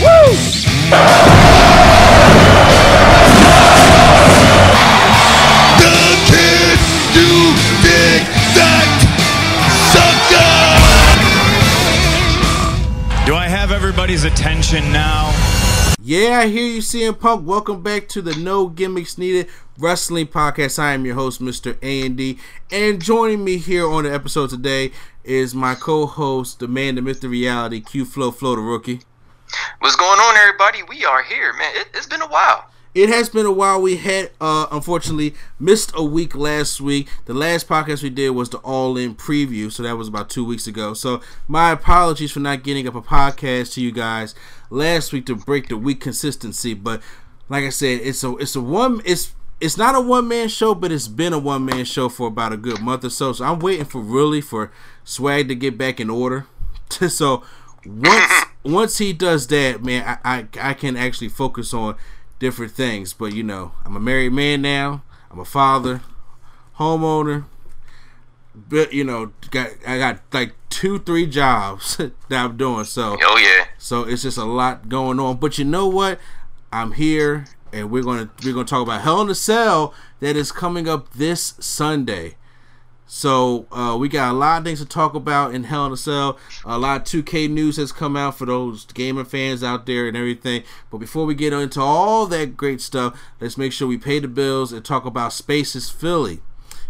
Do I have everybody's attention now? Yeah, I hear you, CM Punk. Welcome back to the No Gimmicks Needed Wrestling Podcast. I am your host, Mr. A&D, and joining me here on the episode today is my co-host, the man, the myth, the reality, Q Flow Flow, the rookie. What's going on, everybody? We are here, man. It, it's been a while. It has been a while. We had, uh, unfortunately, missed a week last week. The last podcast we did was the All In preview, so that was about two weeks ago. So my apologies for not getting up a podcast to you guys last week to break the week consistency. But like I said, it's a it's a one it's it's not a one man show, but it's been a one man show for about a good month or so. So I'm waiting for really for Swag to get back in order. so once once he does that, man, I, I I can actually focus on different things. But you know, I'm a married man now. I'm a father, homeowner. But you know, got I got like two, three jobs that I'm doing. So Oh yeah. so it's just a lot going on. But you know what? I'm here and we're gonna we're gonna talk about Hell in a Cell that is coming up this Sunday. So uh, we got a lot of things to talk about in Hell in a Cell. A lot of 2K news has come out for those gamer fans out there and everything. But before we get into all that great stuff, let's make sure we pay the bills and talk about Spaces Philly.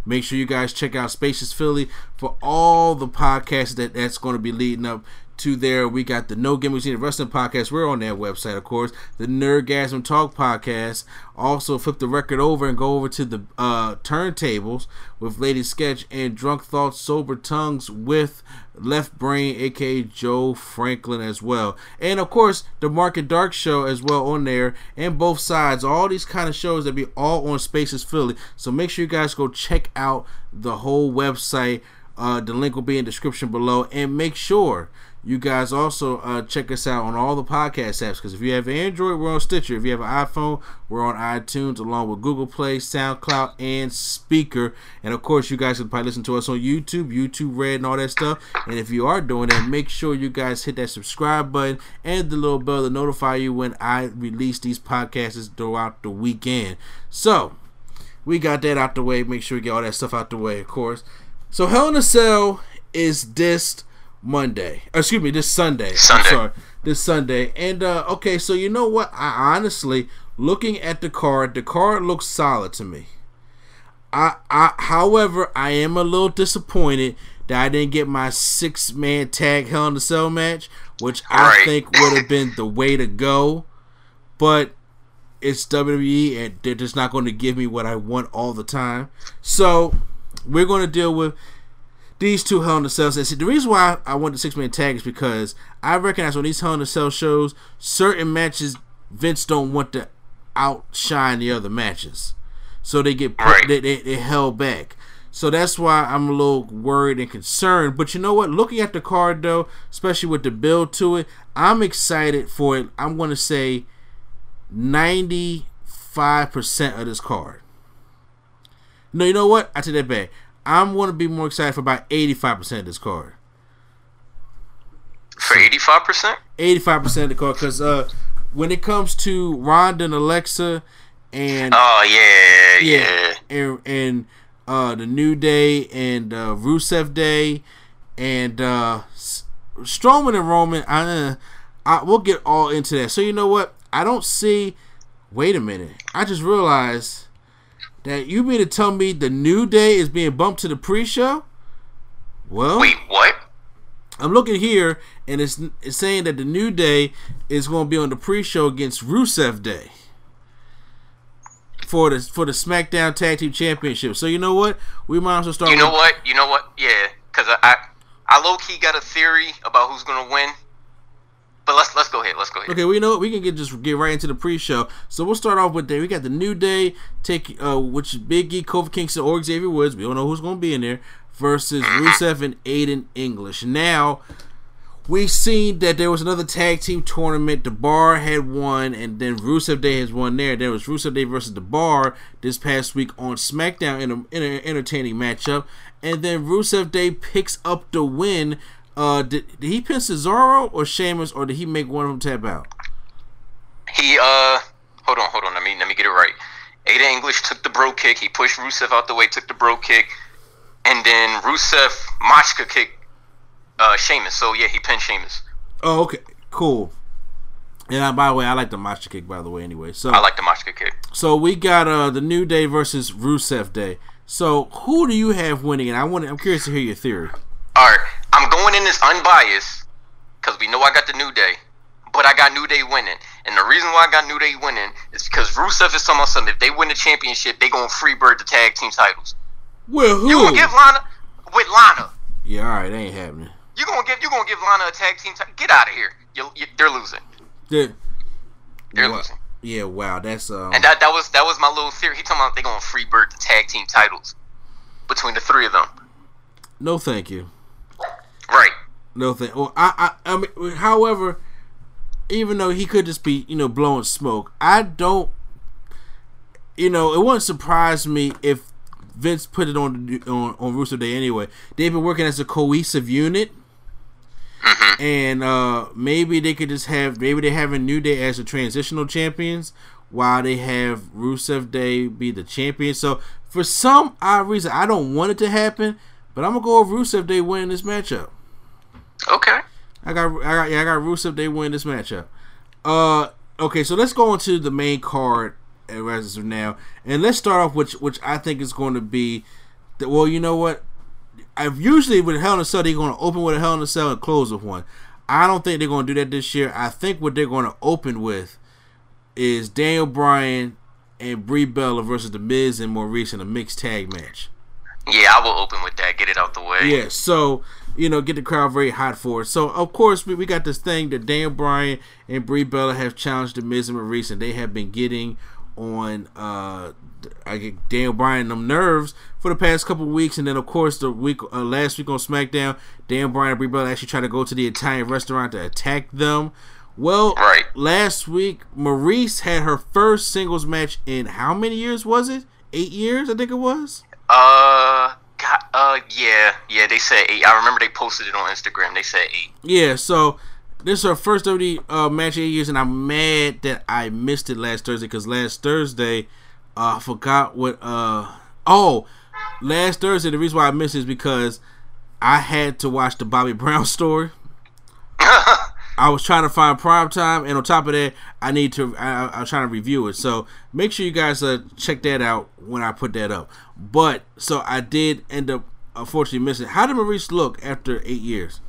Make sure you guys check out Spaces Philly for all the podcasts that that's going to be leading up to there. We got the No Gimmicks Needed Wrestling podcast. We're on that website, of course. The Nerdgasm Talk podcast. Also, flip the record over and go over to the uh, turntables with Lady Sketch and Drunk Thoughts, Sober Tongues with Left Brain, aka Joe Franklin, as well. And of course, the Market Dark show as well on there, and both sides. All these kind of shows that be all on Spaces Philly. So make sure you guys go check out the whole website. Uh, the link will be in description below, and make sure you guys also uh, check us out on all the podcast apps because if you have Android, we're on Stitcher. If you have an iPhone, we're on iTunes along with Google Play, SoundCloud, and Spreaker. And of course, you guys can probably listen to us on YouTube, YouTube Red, and all that stuff. And if you are doing that, make sure you guys hit that subscribe button and the little bell to notify you when I release these podcasts throughout the weekend. So, we got that out the way. Make sure we get all that stuff out the way, of course. So, Hell in a Cell is this Monday. Excuse me, this Sunday. Sunday. I'm sorry. This Sunday. And uh okay, so you know what? I honestly looking at the card, the card looks solid to me. I I however, I am a little disappointed that I didn't get my six man tag Hell in a Cell match, which I Right. think would have been the way to go. But it's WWE and they're just not going to give me what I want all the time. So we're going to deal with these two Hell in a Cells. And see, the reason why I want the six man tag is because I recognize on these Hell in a Cell shows, certain matches Vince don't want to outshine the other matches, so they get Right. they, they they held back. So that's why I'm a little worried and concerned. But you know what? Looking at the card though, especially with the build to it, I'm excited for it. I'm going to say 95% of this card. No, you know what? I take that back. I'm going to be more excited for about 85% of this card. For eighty five percent? 85% of the card because uh, when it comes to Ronda and Alexa and Oh yeah, yeah. and and uh, the New Day and uh, Rusev Day and uh, Strowman and Roman. I, I we'll get all into that. So you know what? I don't see. Wait a minute. I just realized that you mean to tell me the New Day is being bumped to the pre-show? Well, Wait, what? I'm looking here, and it's, it's saying that the New Day is going to be on the pre-show against Rusev Day for the for the SmackDown Tag Team Championship. So you know what? We might as well start. You know with- what? You know what? Yeah, because I, I, I low key got a theory about who's gonna win, but let's let's go ahead. Let's go ahead. Okay, we know we can get just get right into the pre-show. So we'll start off with day. we got the New Day take uh which is Big E, Kofi Kingston, or Xavier Woods. We don't know who's going to be in there versus Rusev and Aiden English. Now we've seen that there was another tag team tournament. The Bar had won, and then Rusev Day has won there. There was Rusev Day versus The Bar this past week on SmackDown in, a, in an entertaining matchup. And then Rusev Day picks up the win. Uh, did, did he pin Cesaro or Sheamus, or did he make one of them tap out? He uh, hold on, hold on. Let me let me get it right. Aiden English took the Brogue kick. He pushed Rusev out the way, took the Brogue kick, and then Rusev Machka kick uh Sheamus. So yeah, he pinned Sheamus. Oh, okay, cool. And uh, by the way, I like the Machka kick. By the way, anyway. So I like the Machka kick. So we got uh the New Day versus Rusev Day. So who do you have winning? And I want I'm curious to hear your theory. All right, I'm going in this unbiased because we know I got the New Day, but I got New Day winning. And the reason why I got New Day winning is because Rusev is about something. If they win the championship, they gonna freebird the tag team titles. Well, who? You gonna give Lana with Lana? Yeah, all right, that ain't happening. You gonna give you gonna give Lana a tag team title? Get out of here. You, you, they're losing. They're, They're Wow. losing. Yeah, wow, that's um. And that that was that was my little theory. He talking about they gonna freebird the tag team titles between the three of them. no, thank you. Right. No, thing. Well, I, I, I mean, however, even though he could just be, you know, blowing smoke, I don't. You know, it wouldn't surprise me if Vince put it on on on Rusev Day anyway. They've been working as a cohesive unit. And uh maybe they could just have maybe they have a New Day as the transitional champions while they have Rusev Day be the champion. So for some odd reason, I don't want it to happen, but I'm gonna go with Rusev Day winning this matchup. Okay. I got, I got, yeah, I got Rusev. They win this matchup. Uh, okay, so let's go into the main card as of now, and let's start off which, which I think is going to be. The, well, you know what? I've usually with Hell in a Cell they're going to open with a Hell in a Cell and close with one. I don't think they're going to do that this year. I think what they're going to open with is Daniel Bryan and Brie Bella versus The Miz and Maryse in a mixed tag match. Yeah, I will open with that. Get it out the way. Yeah, so you know, get the crowd very hot for it. So of course we, we got this thing that Dan Bryan and Brie Bella have challenged the Miz and Maryse, and they have been getting on uh I get Dan Bryan them nerves for the past couple weeks, and then of course the week uh, last week on SmackDown, Dan Bryan and Brie Bella actually tried to go to the Italian restaurant to attack them. Well, Right. last week Maryse had her first singles match in how many years was it? Eight years, I think it was. Uh, God, uh, yeah, yeah. They said eight. I remember they posted it on Instagram. They said eight. Yeah, so this is our first WWE uh, match in eight years, and I'm mad that I missed it last Thursday because last Thursday uh, I forgot what. Uh, oh, last Thursday the reason why I missed it is because I had to watch the Bobby Brown story. I was trying to find prime time, and on top of that, I need to. I, I was trying to review it, so make sure you guys uh, check that out when I put that up. But so I did end up unfortunately missing. How did Maryse look after eight years?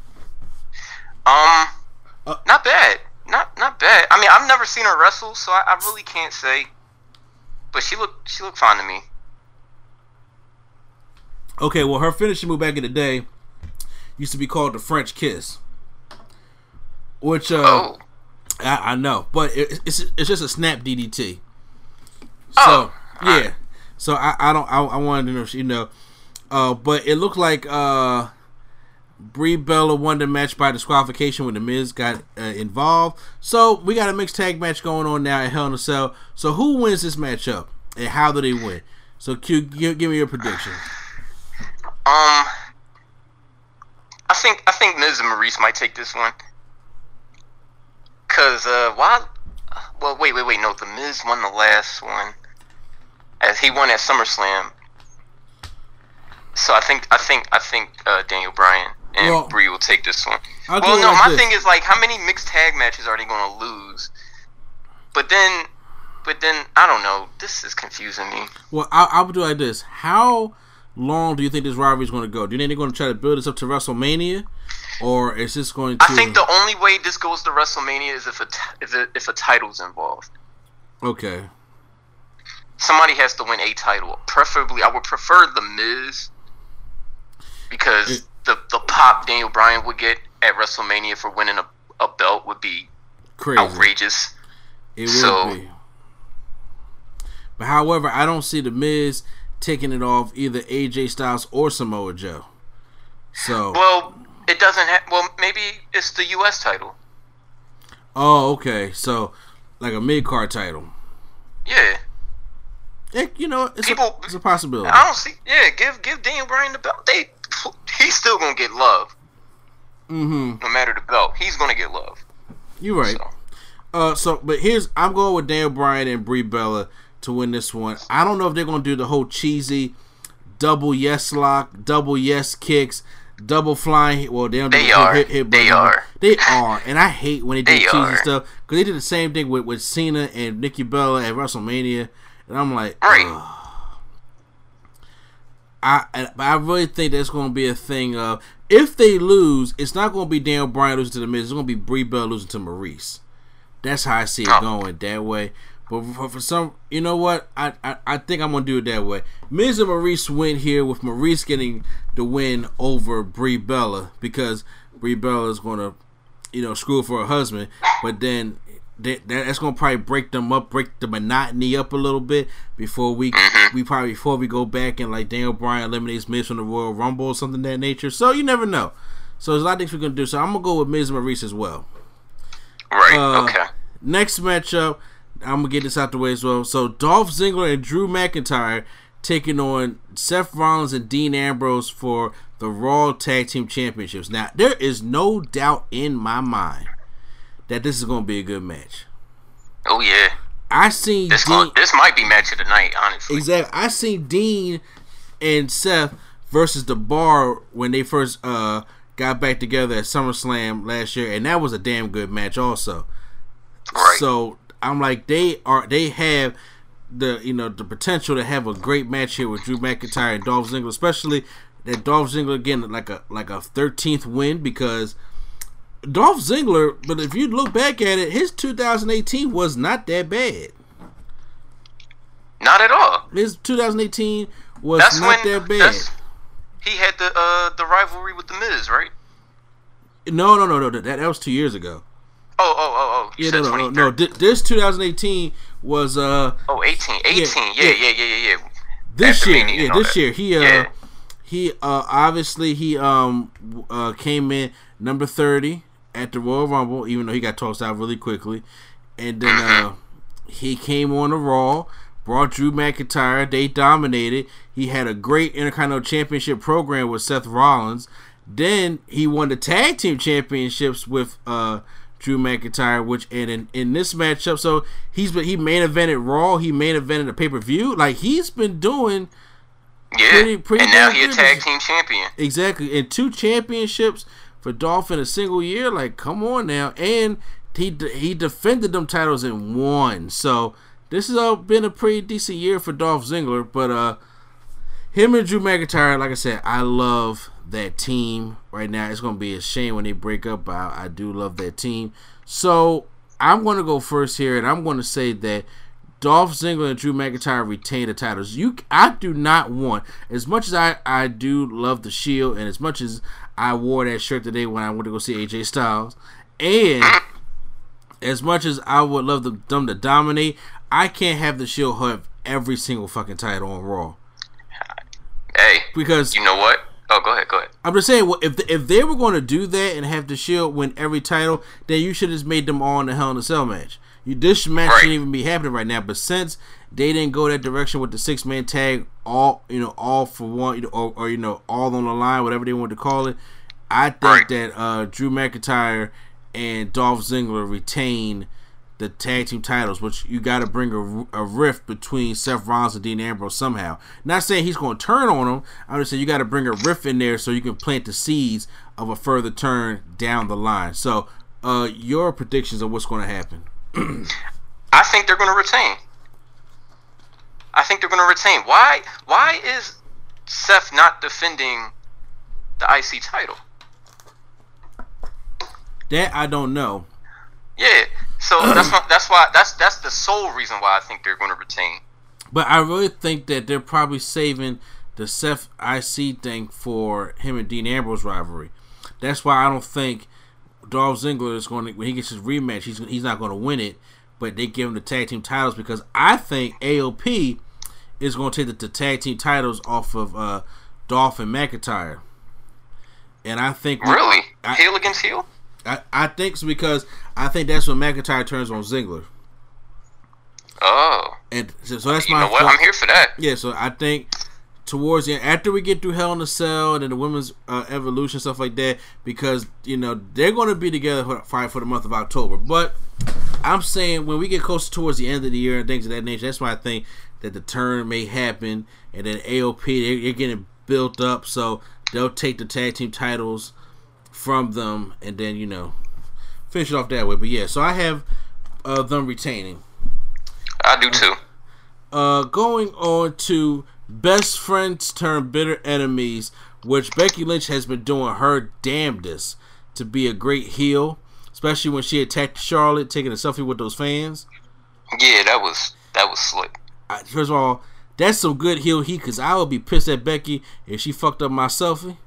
Um, Uh, not bad. Not not bad. I mean, I've never seen her wrestle, so I, I really can't say. But she looked she looked fine to me. Okay, well, her finishing move back in the day used to be called the French Kiss, which uh, Oh, I, I know, but it, it's it's just a snap DDT. So Oh, yeah, so I, I don't I, I wanted to know if you know, uh, but it looked like uh, Brie Bella won the match by disqualification when the Miz got uh, involved. So we got a mixed tag match going on now at Hell in a Cell. So who wins this matchup and how do they win? So Q, give, give me your prediction. um, I think I think Miz and Maryse might take this one. Cause uh, why? Well, wait, wait, wait. No, the Miz won the last one, as he won at SummerSlam. So I think I think I think uh, Daniel Bryan and Well, Brie will take this one. I'll well, no, like my this. thing is like, how many mixed tag matches are they going to lose? But then, but then I don't know. This is confusing me. Well, I, I would do like this. How long do you think this rivalry is going to go? Do you think they're going to try to build this up to WrestleMania, or is this going to? I think the only way this goes to WrestleMania is if a t- if a, if a title's involved. okay. Somebody has to win a title. Preferably, I would prefer the Miz because It- the the pop Daniel Bryan would get at WrestleMania for winning a, a belt would be crazy. outrageous. It would So- be. But however, I don't see the Miz taking it off either AJ Styles or Samoa Joe. So, Well, it doesn't have. Well, maybe it's the U.S. title. oh, okay. So, like a mid card title. Yeah, Eh, you know, it's, People- a, it's a possibility. I don't see. Yeah, give give Daniel Bryan the belt. They he's still gonna get love. Mm-hmm. No matter the belt, he's gonna get love. You're right. So, Uh, so, but here's I'm going with Daniel Bryan and Brie Bella to win this one. I don't know if they're gonna do the whole cheesy double yes lock, double yes kicks, double flying. Well, they don't. They the are. Hit, hit They are. They are, and I hate when they do They cheesy are. stuff because they did the same thing with with Cena and Nikki Bella at WrestleMania, and I'm like, Right. ugh. I I really think that's going to be a thing of if they lose, it's not going to be Daniel Bryan losing to the Miz. It's going to be Brie Bella losing to Maryse. That's how I see it Oh. going that way. But for, for some, you know what? I, I I think I'm gonna do it that way. Miz and Maryse win here with Maryse getting the win over Brie Bella because Brie Bella is gonna, you know, screw for her husband. But then that, that's gonna probably break them up, break the monotony up a little bit before we we probably before we go back and like Daniel Bryan eliminates Miz from the Royal Rumble or something of that nature. So you never know. So there's a lot of things we're gonna do. So I'm gonna go with Miz and Maryse as well. right. Uh, okay. Next matchup, I'm gonna get this out the way as well. So Dolph Ziggler and Drew McIntyre taking on Seth Rollins and Dean Ambrose for the Raw Tag Team Championships. Now there is no doubt in my mind that this is gonna be a good match. Oh yeah. I seen This Dean, this might be match of the night. Honestly. exactly. I seen Dean and Seth versus the Bar when they first uh got back together at SummerSlam last year, and that was a damn good match also. Right. So I'm like they are they have the you know the potential to have a great match here with Drew McIntyre and Dolph Ziggler, especially that Dolph Ziggler again like a like a 13th win because Dolph Ziggler. But if you look back at it, his 2018 was not that bad. Not at all. His 2018 was That's not when that bad. he had the uh the rivalry with the Miz, right? No, no, no, no. That, that was two years ago. Oh, oh, oh, oh. You Yeah, no, no, no, no. This 2018 was uh Oh, 18. 18. Yeah, yeah. yeah, yeah, yeah, yeah. this After year, yeah, this that. year he uh Yeah. he uh obviously he um uh came in number thirty at the Royal Rumble, even though he got tossed out really quickly, and then Mm-hmm. uh he came on the Raw, brought Drew McIntyre, they dominated. He had a great Intercontinental Championship program with Seth Rollins. Then he won the tag team championships with uh Drew McIntyre, which and in, in this matchup, so he's been he main evented Raw, he main evented the pay per view. Like he's been doing Yeah. Pretty- pretty and now damn he a tag team champion. exactly in two championships for Dolph in a single year. Like, come on now, and he he defended them titles in one. So this has all been a pretty decent year for Dolph Ziggler. But uh, him and Drew McIntyre, like I said, I love that team right now. It's gonna be a shame when they break up. But I, I do love that team. So I'm gonna go first here, and I'm gonna say that. Dolph Ziggler and Drew McIntyre retain the titles. You, I do not want as much as I, I do love the Shield, and as much as I wore that shirt today when I went to go see AJ Styles, and as much as I would love them, them to dominate, I can't have the Shield have every single fucking title on Raw Hey, because you know what? Oh, go ahead, go ahead. I'm just saying, well, if if they were going to do that and have the Shield win every title, then you should have just made them all in the Hell in a Cell match. You, this match Right. shouldn't even be happening right now. But since they didn't go that direction with the six man tag, all you know, all for one, you know, or, or you know, all on the line, whatever they want to call it, I think Right. that uh, Drew McIntyre and Dolph Ziggler retain the tag team titles, which you got to bring a, a rift between Seth Rollins and Dean Ambrose somehow. Not saying he's going to turn on him. I'm just saying you got to bring a rift in there so you can plant the seeds of a further turn down the line. So, uh, your predictions of what's going to happen? I think they're going to retain. I think they're going to retain. Why? Why is Seth not defending the IC title? That I don't know. Yeah. So that's why, that's why that's that's the sole reason why I think they're going to retain. But I really think that they're probably saving the Seth IC thing for him and Dean Ambrose rivalry. That's why I don't think Dolph Ziggler is going to when he gets his rematch, he's he's not going to win it, but they give him the tag team titles because I think AOP is going to take the, the tag team titles off of uh, Dolph and McIntyre, and I think Really? I, heel against heel? I, I think so because I think that's when McIntyre turns on Ziggler, Oh. and so, so that's You my know what? I'm here for that. Yeah, so I think towards the end, after we get through Hell in a Cell and then the women's uh, evolution stuff like that, because you know they're going to be together for fight for the month of October. But I'm saying when we get closer towards the end of the year and things of that nature, that's why I think that the turn may happen, and then AOP they're, they're getting built up, so they'll take the tag team titles from them, and then you know finish it off that way. But yeah, so I have uh, them retaining. I do too. Uh, going on to best friends turn bitter enemies, which Becky Lynch has been doing her damnedest to be a great heel, especially when she attacked Charlotte, taking a selfie with those fans. Yeah, that was that was slick. I, first of all, that's some good heel heat because I would be pissed at Becky if she fucked up my selfie.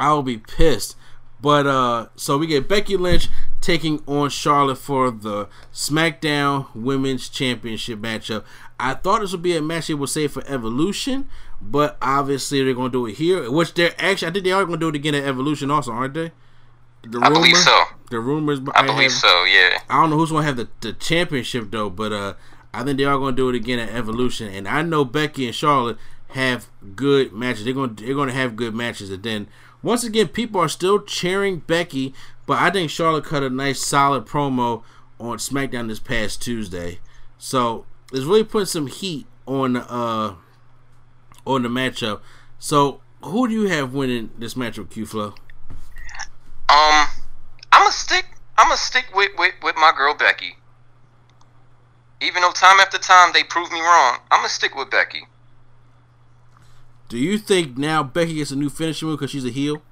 I would be pissed. But uh so we get Becky Lynch taking on Charlotte for the SmackDown Women's Championship matchup. I thought this would be a match they would save for Evolution, but obviously they're gonna do it here. Which they're actually I think they are gonna do it again at Evolution also, aren't they? The I believe so. The rumors I believe so. Yeah. I don't know who's gonna have the, the championship though, but uh, I think they are gonna do it again at Evolution, and I know Becky and Charlotte have good matches. They're gonna they're gonna have good matches, and then once again, people are still cheering Becky, but I think Charlotte cut a nice solid promo on SmackDown this past Tuesday, so it's really putting some heat on uh on the matchup. So who do you have winning this matchup, Q Flow? Um, I'm gonna stick. I'm gonna stick with, with with my girl Becky. Even though time after time they prove me wrong, I'm gonna stick with Becky. Do you think now Becky gets a new finishing move because she's a heel?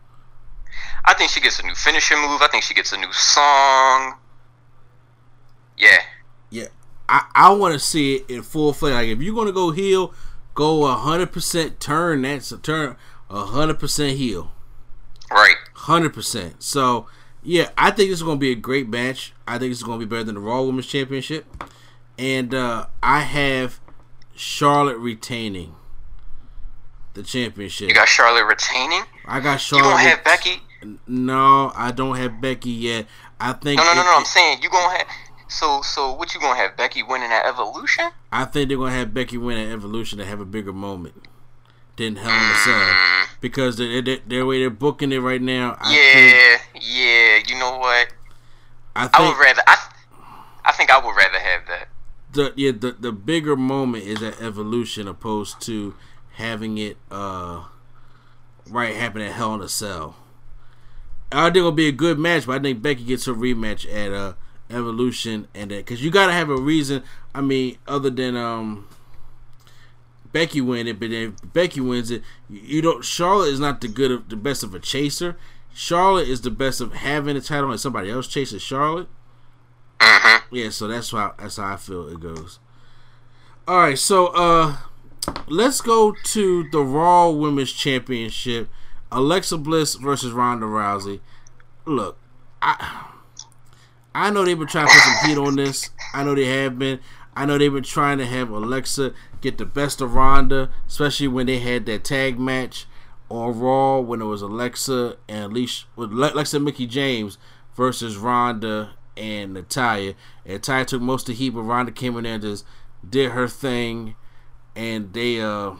I think she gets a new finishing move. I think she gets a new song. Yeah. Yeah, I, I want to see it in full fledged. Like if you're gonna go heel, go hundred percent turn. That's a turn hundred percent heel, Right. hundred percent. So yeah, I think this is gonna be a great match. I think this is gonna be better than the Raw Women's Championship, and uh, I have Charlotte retaining the championship. You got Charlotte retaining. I got Charlotte. You gonna have Becky? No, I don't have Becky yet. I think No, no, no, it- no. I'm saying you gonna have. So, so what you gonna have Becky winning at Evolution? I think they're gonna have Becky win at Evolution to have a bigger moment than Hell in a Cell mm. because the they, they, way they're booking it right now. I think, yeah, yeah. You know what? I I would rather. I, I think I would rather have that. the yeah the the bigger moment is at Evolution opposed to having it uh right happen at Hell in a Cell. I think it'll be a good match, but I think Becky gets her rematch at uh Evolution and that because you gotta have a reason. I mean, other than um Becky win it, but then if Becky wins it, you don't. Charlotte is not the good of the best of a chaser. Charlotte is the best of having a title and somebody else chases Charlotte. Yeah, so that's how that's how I feel it goes. All right, so uh let's go to the Raw Women's Championship. Alexa Bliss versus Ronda Rousey. Look, I I know they've been trying to put some heat on this. I know they have been. I know they've been trying to have Alexa get the best of Ronda, especially when they had that tag match on Raw when it was Alexa and Alicia with Alexa and Mickie James versus Ronda and Natalya. And Natalya took most of the heat, but Ronda came in there and just did her thing, and they uh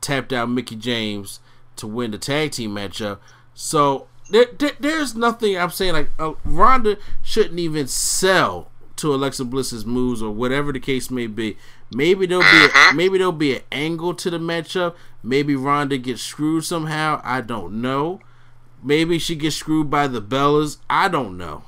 tapped out Mickie James to win the tag team matchup. So there, there, there's nothing I'm saying like uh, Ronda shouldn't even sell to Alexa Bliss's moves or whatever the case may be. Maybe there'll be a, maybe there'll be an angle to the matchup. Maybe Ronda gets screwed somehow. I don't know. Maybe she gets screwed by the Bellas. I don't know.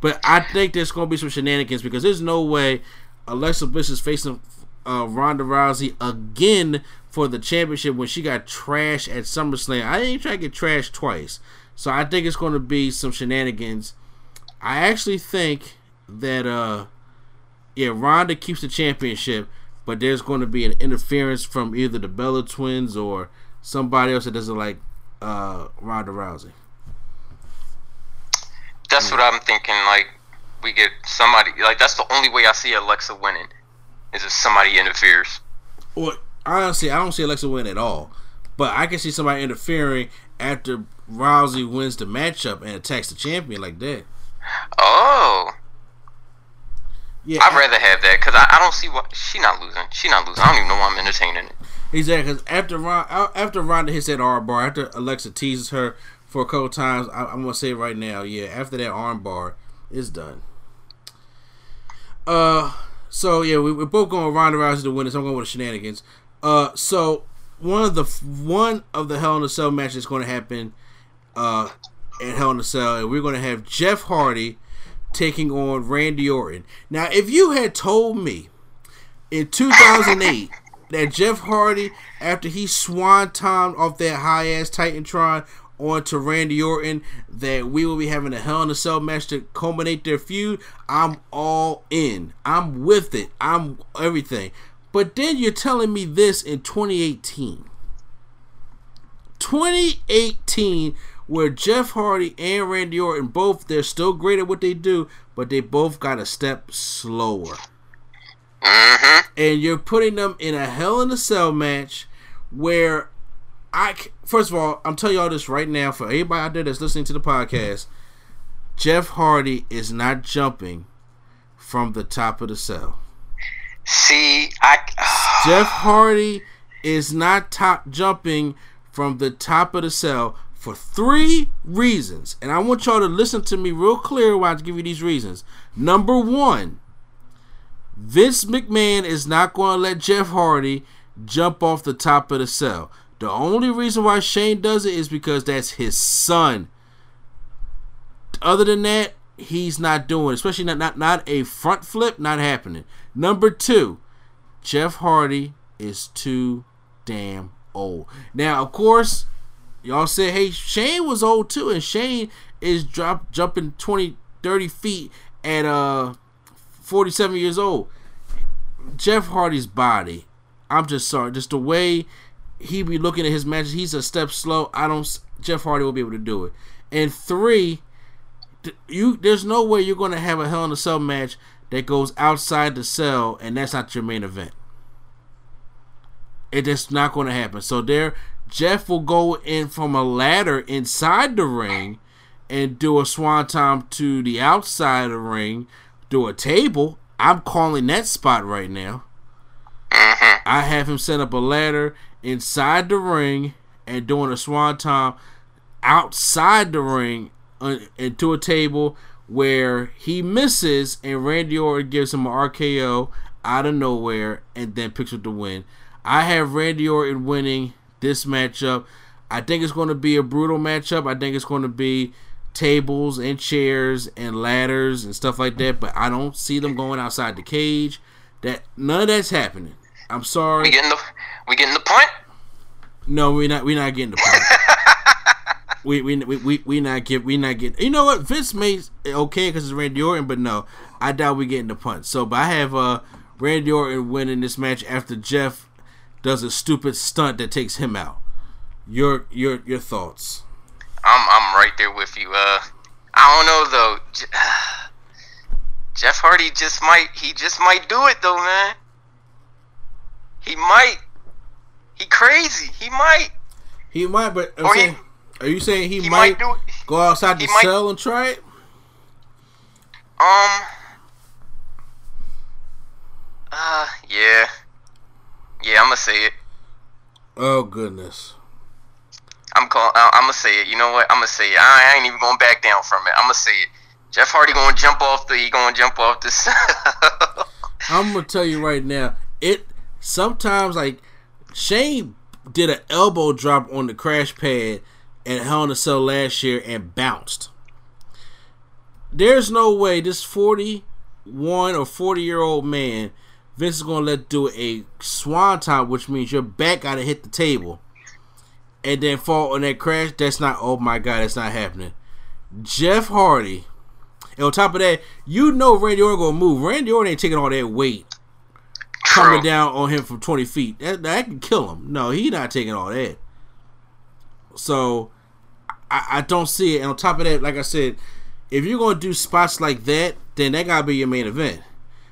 But I think there's going to be some shenanigans because there's no way Alexa Bliss is facing uh, Ronda Rousey again for the championship when she got trashed at SummerSlam. I ain't try to get trashed twice. So I think it's going to be some shenanigans. I actually think that uh yeah, Ronda keeps the championship, but there's going to be an interference from either the Bella twins or somebody else that doesn't like uh Ronda Rousey. that's what I'm thinking. Like we get somebody. Like that's the only way I see Alexa winning is if somebody interferes. Well, honestly, I don't see Alexa win at all. But I can see somebody interfering after Rousey wins the matchup and attacks the champion like that. Oh, Yeah, I'd rather have that because I, I don't see what she not losing. She not losing. I don't even know why I'm entertaining it. Exactly, because after Ron, after Ronda hits that arm bar, after Alexa teases her for a couple times, I, I'm gonna say it right now, yeah. After that arm bar, it's done. Uh, so yeah, we, we're both going Ronda Rousey to win, so I'm going with the shenanigans. Uh, so one of the one of the Hell in a Cell matches is going to happen, uh, at Hell in a Cell, and we're going to have Jeff Hardy taking on Randy Orton. Now, if you had told me in 2008 that Jeff Hardy, after he swantoned off that high ass Titantron onto Randy Orton, that we will be having a Hell in a Cell match to culminate their feud, I'm all in. I'm with it. I'm everything. But then you're telling me this in 2018. 2018, where Jeff Hardy and Randy Orton both, they're still great at what they do, but they both got a step slower uh-huh. and you're putting them in a Hell in a Cell match where I first of all I'm telling y'all this right now for everybody out there that's listening to the podcast. Jeff Hardy is not jumping from the top of the cell. See, I Jeff Hardy is not top jumping from the top of the cell for three reasons, and I want y'all to listen to me real clear while I give you these reasons. Number one. Vince McMahon is not going to let Jeff Hardy jump off the top of the cell. The only reason why Shane does it is because that's his son. Other than that, he's not doing, especially not not not a front flip, not happening. Number two, Jeff Hardy is too damn old. Now, of course, y'all said, hey, Shane was old too, and Shane is drop jumping 20, 30 feet at uh 47 years old. Jeff Hardy's body, I'm just sorry, just the way he be looking at his matches, he's a step slow. I don't. Jeff Hardy will be able to do it. And three, you there's no way you're going to have a Hell in a Cell match that goes outside the cell, and that's not your main event. It is not going to happen. So there, Jeff will go in from a ladder inside the ring and do a swanton to the outside of the ring, do a table. I'm calling that spot right now. Mm-hmm. I have him set up a ladder inside the ring and doing a swanton outside the ring uh, into a table where he misses and Randy Orton gives him an RKO out of nowhere and then picks up the win. I have Randy Orton winning this matchup. I think it's going to be a brutal matchup. I think it's going to be tables and chairs and ladders and stuff like that, but I don't see them going outside the cage. That none of that's happening. I'm sorry. we getting the we getting the punt. No, we're not. We're not getting the punt. we we we we we not get. We not getting. You know what? Vince made okay because it's Randy Orton, but no, I doubt we getting the punt. So, but I have uh Randy Orton winning this match after Jeff does a stupid stunt that takes him out. Your your your thoughts? I'm I'm right there with you. Uh, I don't know though. Jeff Hardy just might he just might do it though, man. He might. He crazy. He might. He might, but I'm Or he- are you saying he, He might, might go outside he the might- cell and try it? Um. Uh, yeah. Yeah, I'm gonna say it. Oh goodness. I'm call. I'm gonna say it. You know what? I'm gonna say it. I, I ain't even gonna back down from it. I'm gonna say it. Jeff Hardy gonna jump off the. He gonna jump off this. I'm gonna tell you right now. It sometimes like Shane did an elbow drop on the crash pad at Hell in a Cell last year and bounced. There's no way this 41 or 40 year old man Vince is gonna let do a swanton, which means your back gotta hit the table and then fall on that crash. That's not. Oh my god, that's not happening. Jeff Hardy. And on top of that, you know Randy Orton gonna move. Randy Orton ain't taking all that weight coming down on him from 20 feet. That, that can kill him. No, he not taking all that. So I, I don't see it. And on top of that, like I said, if you're gonna do spots like that, then that gotta be your main event.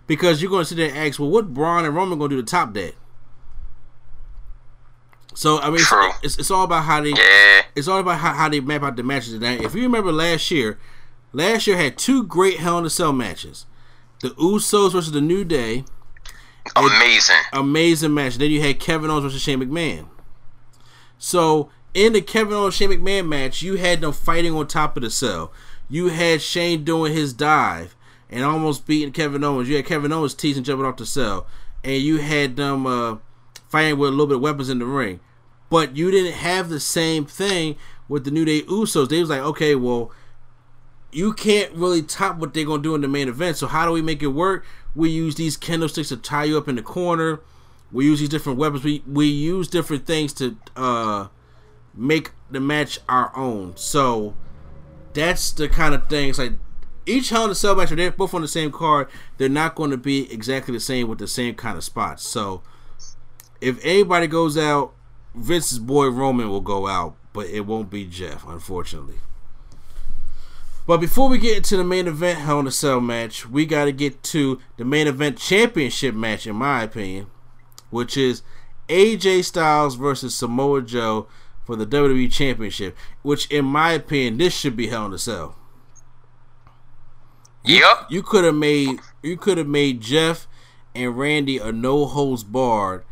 Because you're gonna sit there and ask, well, what Braun and Roman gonna do to top that? So I mean, it's, it's, it's all about how they Yeah. it's all about how, how they map out the matches today. If you remember last year, last year had two great Hell in a Cell matches: the Usos versus the New Day, Amazing. amazing match. Then you had Kevin Owens versus Shane McMahon. So in the Kevin Owens Shane McMahon match, you had them fighting on top of the cell. You had Shane doing his dive and almost beating Kevin Owens. You had Kevin Owens teasing jumping off the cell, and you had them uh, fighting with a little bit of weapons in the ring. But you didn't have the same thing with the New Day Usos. They was like, okay, well, you can't really top what they're gonna do in the main event. So how do we make it work? We use these candlesticks to tie you up in the corner. We use these different weapons. We we use different things to uh, make the match our own. So that's the kind of things like each Hell in a Cell match. They're both on the same card. They're not going to be exactly the same with the same kind of spots. So if anybody goes out, Vince's boy Roman will go out, but it won't be Jeff, unfortunately. But before we get into the main event Hell in a Cell match, we got to get to the main event championship match, in my opinion, which is AJ Styles versus Samoa Joe for the WWE Championship. Which, in my opinion, this should be Hell in a Cell. Yep. You could have made you could have made Jeff and Randy a no holds barred,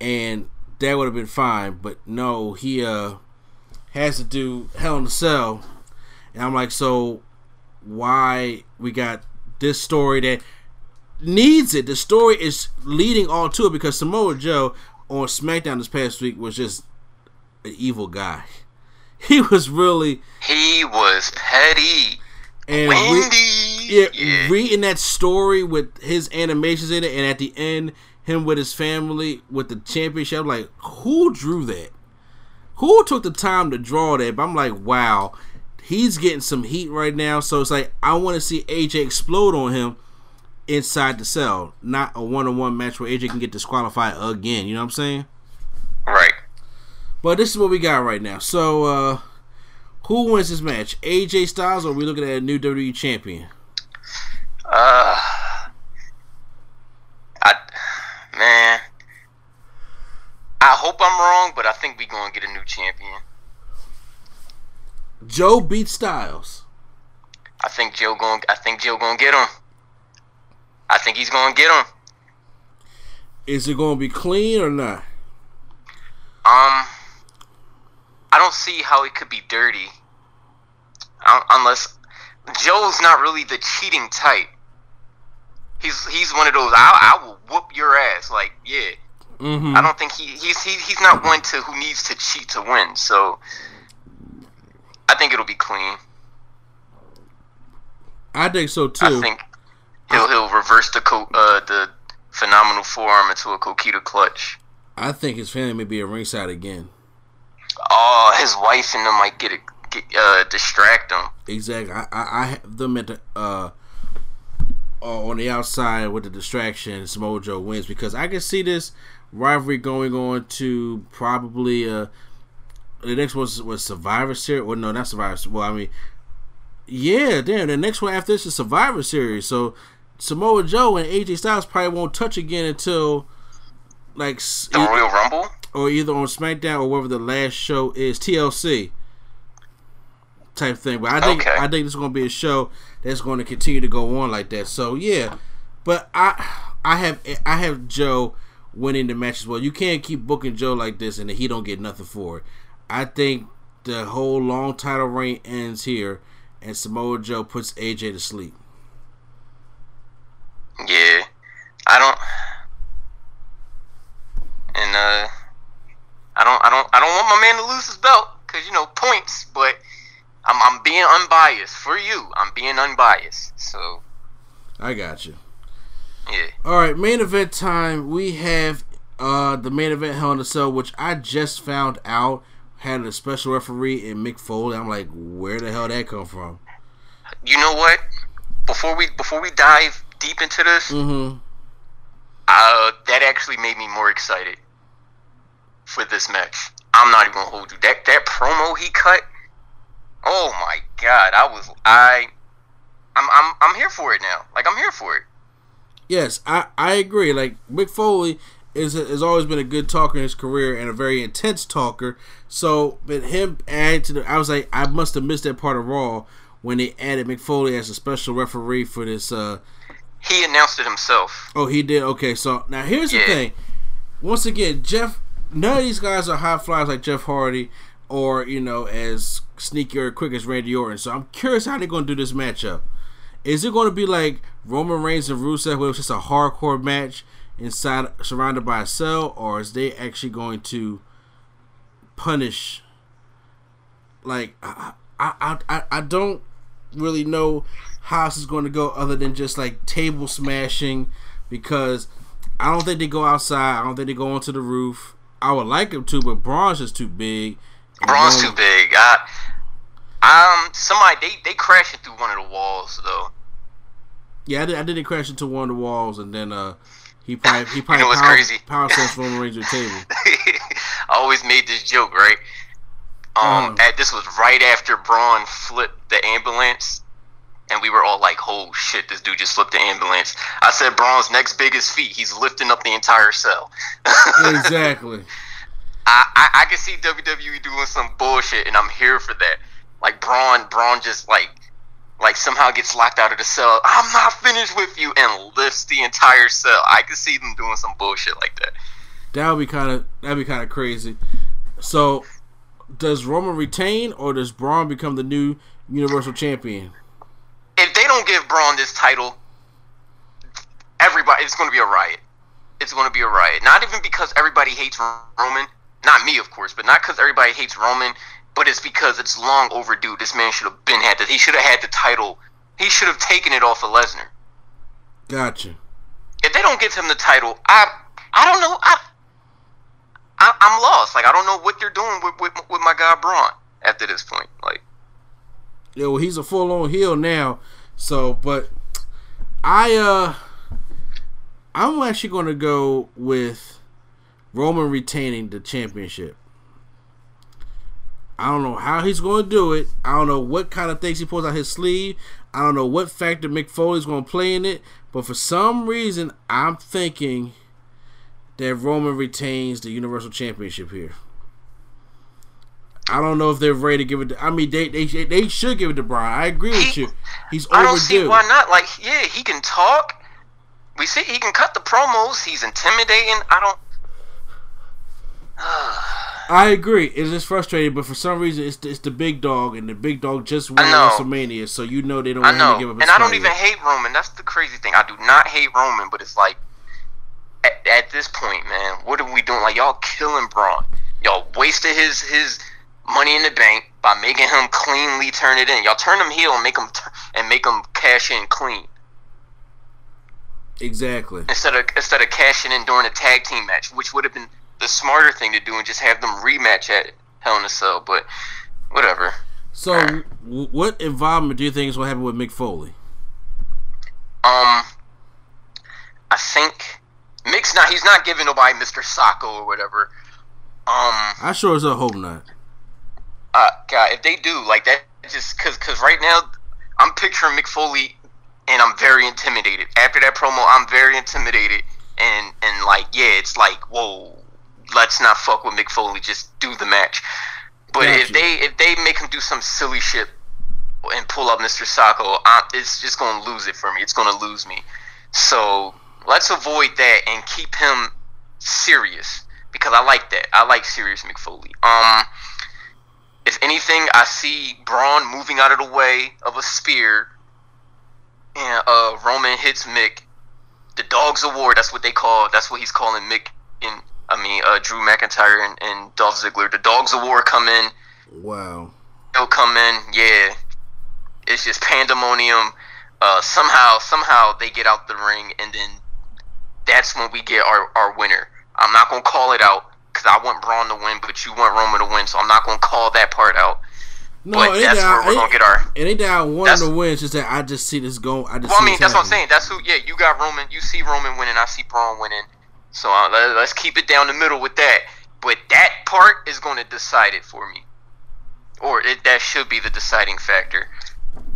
and that would have been fine. But no, he uh has to do Hell in a Cell, and I'm like, so why we got this story that needs it? The story is leading all to it because Samoa Joe on SmackDown this past week was just an evil guy. He was really He was petty. and we- Wendy. yeah, reading that story with his animations in it, and at the end, him with his family with the championship. I'm like, who drew that? Who took the time to draw that? But I'm like, wow, he's getting some heat right now. So it's like I want to see AJ explode on him inside the cell, not a one-on-one match where AJ can get disqualified again. You know what I'm saying? Right. But this is what we got right now. So, uh who wins this match? AJ Styles, or are we looking at a new WWE champion? Uh, I, man, I hope I'm wrong, but I think we gonna get a new champion. Joe beat Styles. I think Joe going. I think Joe gonna get him. I think he's gonna get him. Is it going to be clean or not? Um, I don't see how it could be dirty, unless Joe's not really the cheating type. He's he's one of those. I I will whoop your ass. Like yeah. Mm-hmm. I don't think he he's he, he's not one to who needs to cheat to win. So I think it'll be clean. I think so too. I think he'll he'll reverse the co- uh the phenomenal forearm into a Coquina clutch. I think his family may be at ringside again. Oh, his wife and them might get it get uh distract him. Exactly. I, I, I have them at the uh, uh, on the outside with the distraction. Samoa Joe wins because I can see this rivalry going on to probably uh the next one was, was Survivor Series. Well, no, not Survivor. Series. Well, I mean, yeah, damn. The next one after this is Survivor Series. So Samoa Joe and AJ Styles probably won't touch again until like The Royal Rumble. or either on SmackDown or whatever the last show is TLC type thing. But I think Okay. I think this is going to be a show that's going to continue to go on like that. So yeah, but I I have I have Joe winning the match as well. You can't keep booking Joe like this and he don't get nothing for it. I think the whole long title reign ends here, and Samoa Joe puts AJ to sleep. Yeah, I don't. And uh, I don't, I don't, I don't want my man to lose his belt because you know points. But I'm, I'm being unbiased for you. I'm being unbiased. So I got you. yeah, All right, main event time. We have uh the main event Hell in a Cell, which I just found out had a special referee in Mick Foley. I'm like, where the hell that come from? you know what? Before we, before we dive deep into this, Mm-hmm. uh, that actually made me more excited for this match. I'm not even gonna hold you. That that promo he cut. Oh my god, I was I I'm I'm I'm here for it now. Like I'm here for it. Yes, I, I agree. Like Mick Foley is has always been a good talker in his career and a very intense talker. So, but him add to the, I was like, I must have missed that part of Raw when they added Mick Foley as a special referee for this. uh He announced it himself. Oh, he did. Okay, so now here's the thing. Once again, Jeff. None of these guys are high flyers like Jeff Hardy, or you know, as sneaky or quick as Randy Orton. So I'm curious how they're going to do this matchup. Is it going to be like Roman Reigns and Rusev, where it's just a hardcore match inside, surrounded by a cell, or is they actually going to punish? Like, I, I, I, I- don't really know how this is going to go, other than just like table smashing, because I don't think they go outside. I don't think they go onto the roof. I would like them to, but Braun's just too big. Braun's too big. I, um, somebody they they crashing through one of the walls though. Yeah, I did, I did crash into one of the walls, and then uh, he probably he probably know what's power, crazy? power Roman Reigns to table. I always made this joke, right? Um, Uh. at, this was right after Braun flipped the ambulance, and we were all like, "Oh shit, this dude just flipped the ambulance." I said, "Braun's next biggest feat, he's lifting up the entire cell." exactly. I, I I can see WWE doing some bullshit, and I'm here for that. Like Braun, Braun just like like somehow gets locked out of the cell. I'm not finished with you, and lifts the entire cell. I can see them doing some bullshit like that. That would be kind of that'd be kind of crazy. So, does Roman retain, or does Braun become the new Universal Champion? If they don't give Braun this title, everybody it's going to be a riot. It's going to be a riot. Not even because everybody hates Roman, not me of course, but not because everybody hates Roman, but it's because it's long overdue. This man should have been had that. He should have had the title. He should have taken it off of Lesnar. Gotcha. if they don't give him the title, I I don't know. I, I I'm lost. Like I don't know what they're doing with with, with my guy Braun after this point. Like Yeah, well, he's a full on heel now. So, but I uh, I'm actually going to go with Roman retaining the championship. I don't know how he's going to do it. I don't know what kind of things he pulls out his sleeve. I don't know what factor Mick Foley's going to play in it. But for some reason, I'm thinking that Roman retains the Universal Championship here. I don't know if they're ready to give it. To, I mean, they they they should give it to Braun. I agree with He- you. He's I don't see overdue. why not. Like yeah, he can talk. We see he can cut the promos. He's intimidating. I don't. Ah. I agree. It's just frustrating, but for some reason, it's the, it's the big dog, and the big dog just won. WrestleMania, so you know they don't want him to give up and I don't even hate Roman. That's the crazy thing. I do not hate Roman, but it's like at, at this point, man, what are we doing? Like y'all killing Braun. Y'all wasted his his money in the bank by making him cleanly turn it in. Y'all turn him heel and make him tur- and make him cash in clean exactly. instead of instead of cashing in during a tag team match, which would have been the smarter thing to do, and just have them rematch at Hell in a Cell. But whatever. So, w- what involvement do you think is going to happen with Mick Foley? Um, I think Mick's not. He's not giving nobody Mr. Socko or whatever. Um, I sure as hell hope not. uh, God, if they do like that, just cause, cause right now I'm picturing Mick Foley, and I'm very intimidated. After that promo, I'm very intimidated, and and like yeah, it's like whoa, let's not fuck with Mick Foley. Just do the match. But if they if they make him do some silly shit and pull up Mr. Socko, I'm, it's just gonna lose it for me. It's gonna lose me. So let's avoid that and keep him serious because I like that. I like serious Mick Foley. Um, if anything, I see Braun moving out of the way of a spear, and uh, Roman hits Mick. The Dogs of War. That's what they call. That's what he's calling Mick. In I mean, uh, Drew McIntyre and, and Dolph Ziggler. The Dogs of War come in. Wow. They'll come in. Yeah, it's just pandemonium. Uh, somehow, somehow they get out the ring, and then that's when we get our, our winner. I'm not gonna call it out because I want Braun to win, but you want Roman to win, so I'm not gonna call that part out. No, but that's where we're gonna get our. It ain't that I want to win. It's just that I just see this going. I just. Well, I mean, that's what I'm saying. That's who. Yeah, you got Roman. You see Roman winning. I see Braun winning. So uh, let, let's keep it down the middle with that. But that part is going to decide it for me, or it, that should be the deciding factor.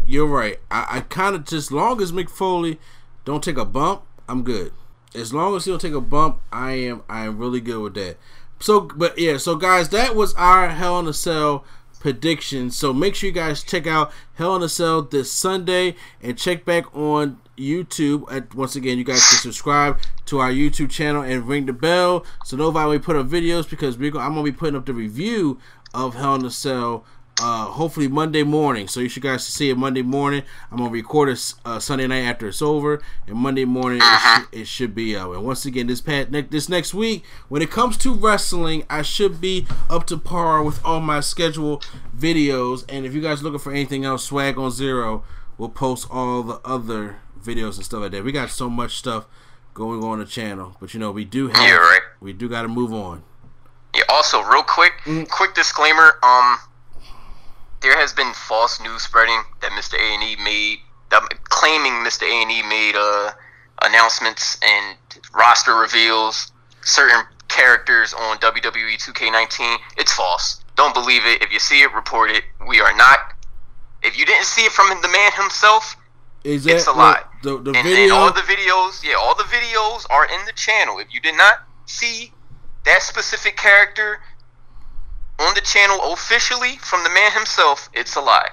you're right. I, I kind of just long as Mick Foley don't take a bump, I'm good. As long as he don't take a bump, I am I am really good with that. So, but yeah, so guys, that was our Hell in a Cell prediction. So make sure you guys check out Hell in a Cell this Sunday and check back on YouTube. And once again, you guys can subscribe to our YouTube channel and ring the bell so nobody we put up videos because we're gonna, I'm gonna be putting up the review of Hell in a Cell. Uh, hopefully Monday morning, so you should guys see it Monday morning. I'm gonna record it uh, Sunday night after it's over, and Monday morning it, sh- it should be out. And once again, this pat ne- this next week, when it comes to wrestling, I should be up to par with all my schedule videos. And if you guys looking for anything else, Swag on Zero will post all the other videos and stuff like that. We got so much stuff going on the channel, but you know we do have Yeah, right. we do got to move on. Yeah. Also, real quick, quick disclaimer. Um, there has been false news spreading that Mr. A and E made, um, claiming Mr. A and E made uh announcements and roster reveals certain characters on WWE 2K19. It's false. Don't believe it. If you see it, report it. We are not. If you didn't see it from the man himself, Is that it's a lie. The, the and, video. and all the videos, yeah, all the videos are in the channel. If you did not see that specific character on the channel officially from the man himself, it's a lie.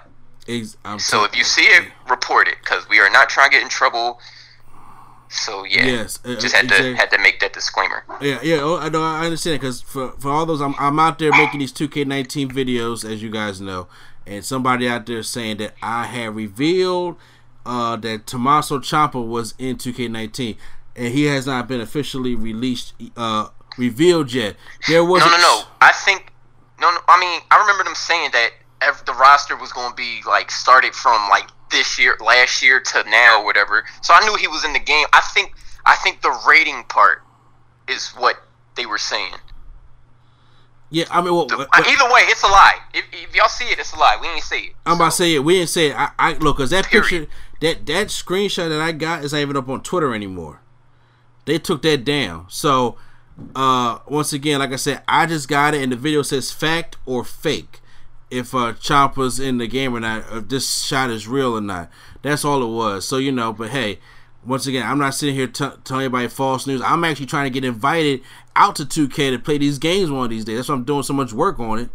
Ex- So if you see it, report it because we are not trying to get in trouble. So yeah, Yes, uh, just had exactly. to had to make that disclaimer. Yeah, yeah, oh, I know, I understand because for for all those, I'm I'm out there making these 2K19 videos, as you guys know, and somebody out there saying that I had revealed uh, that Tommaso Ciampa was in 2K19, and he has not been officially released, uh, revealed yet. There was No, no, no. I think no, no. I mean, I remember them saying that ev- the roster was going to be like started from like this year, last year to now, or whatever. So I knew he was in the game. I think, I think the rating part is what they were saying. Yeah, I mean, well, The- but- uh, either way, it's a lie. If, if y'all see it, it's a lie. We ain't see it. I'm about to say it. We didn't say it. I, I look because that Period. picture, that that screenshot that I got is not even up on Twitter anymore. They took that down. So, uh, once again, like I said, I just got it, and the video says fact or fake. If uh, Ciampa's in the game or not, if this shot is real or not. That's all it was. So you know, but hey, once again, I'm not sitting here t- telling anybody false news. I'm actually trying to get invited out to 2K to play these games one of these days. That's why I'm doing so much work on it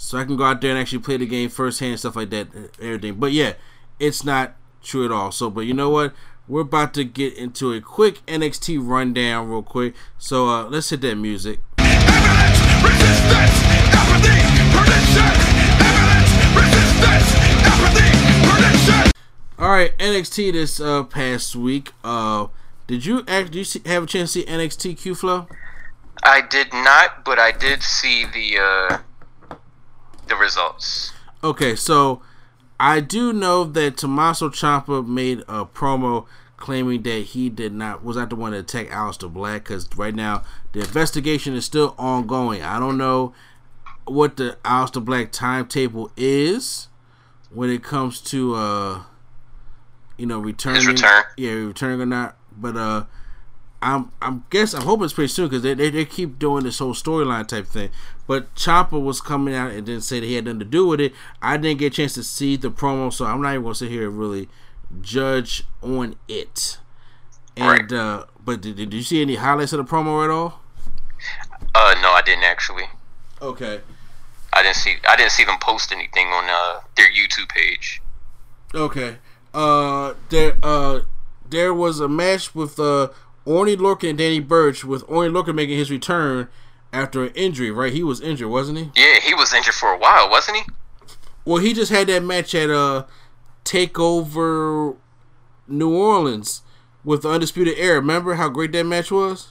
so I can go out there and actually play the game firsthand, stuff like that, everything. But yeah, it's not true at all. So, but you know what? We're about to get into a quick NXT rundown, real quick. So uh, let's hit that music. Evidence, resistance, apathy, prediction. Evidence, resistance, apathy, prediction. All right, NXT this uh, past week. Uh, did you act? Did you see, have a chance to see NXT Q Flow? I did not, but I did see the uh, the results. Okay, so I do know that Tommaso Ciampa made a promo claiming that he did not was not the one to attack Aleister Black because right now the investigation is still ongoing. I don't know what the Aleister Black timetable is when it comes to uh you know returning return. yeah returning or not but uh I'm I'm guess I'm hoping it's pretty soon because they, they they keep doing this whole storyline type thing. But Ciampa was coming out and didn't say that he had nothing to do with it. I didn't get a chance to see the promo, so I'm not even gonna sit here and really judge on it. And Right. uh but did, did you see any highlights of the promo at all? Uh, no, I didn't actually. Okay. I didn't see. I didn't see them post anything on uh, their YouTube page. Okay. Uh there uh there was a match with uh Oney Lorcan and Danny Burch with Oney Lorcan making his return after an injury, right? He was injured, wasn't he? Yeah, he was injured for a while, wasn't he? Well, he just had that match at uh Takeover New Orleans with the Undisputed Era. Remember how great that match was?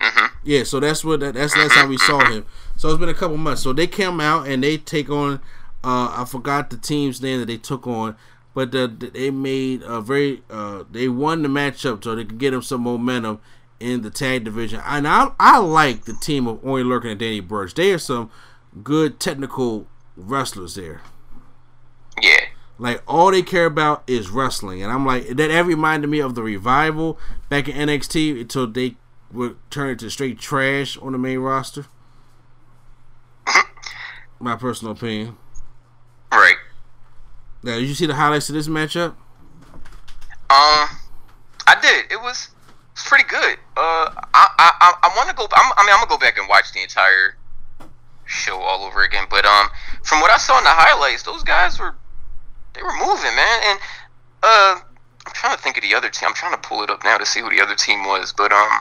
Mhm. Yeah, so that's what that, that's last time we saw him. So it's been a couple months. So they came out and they take on uh I forgot the team's name that they took on, but uh, they made a very uh they won the matchup so they could get them some momentum in the tag division. And I I like the team of Oney Lorcan and Danny Burch. They are some good technical wrestlers there. Yeah. Like all they care about is wrestling, and I'm like that. That reminded me of the revival back in NXT until they would turn into straight trash on the main roster. My personal opinion. Right. Now, did you see the highlights of this matchup? Um, I did. It was it's pretty good. Uh, I I I, want to go. I'm, I mean, I'm gonna go back and watch the entire show all over again. But um, from what I saw in the highlights, those guys were they were moving, man. And uh, I'm trying to think of the other team. I'm trying to pull it up now to see who the other team was. But um,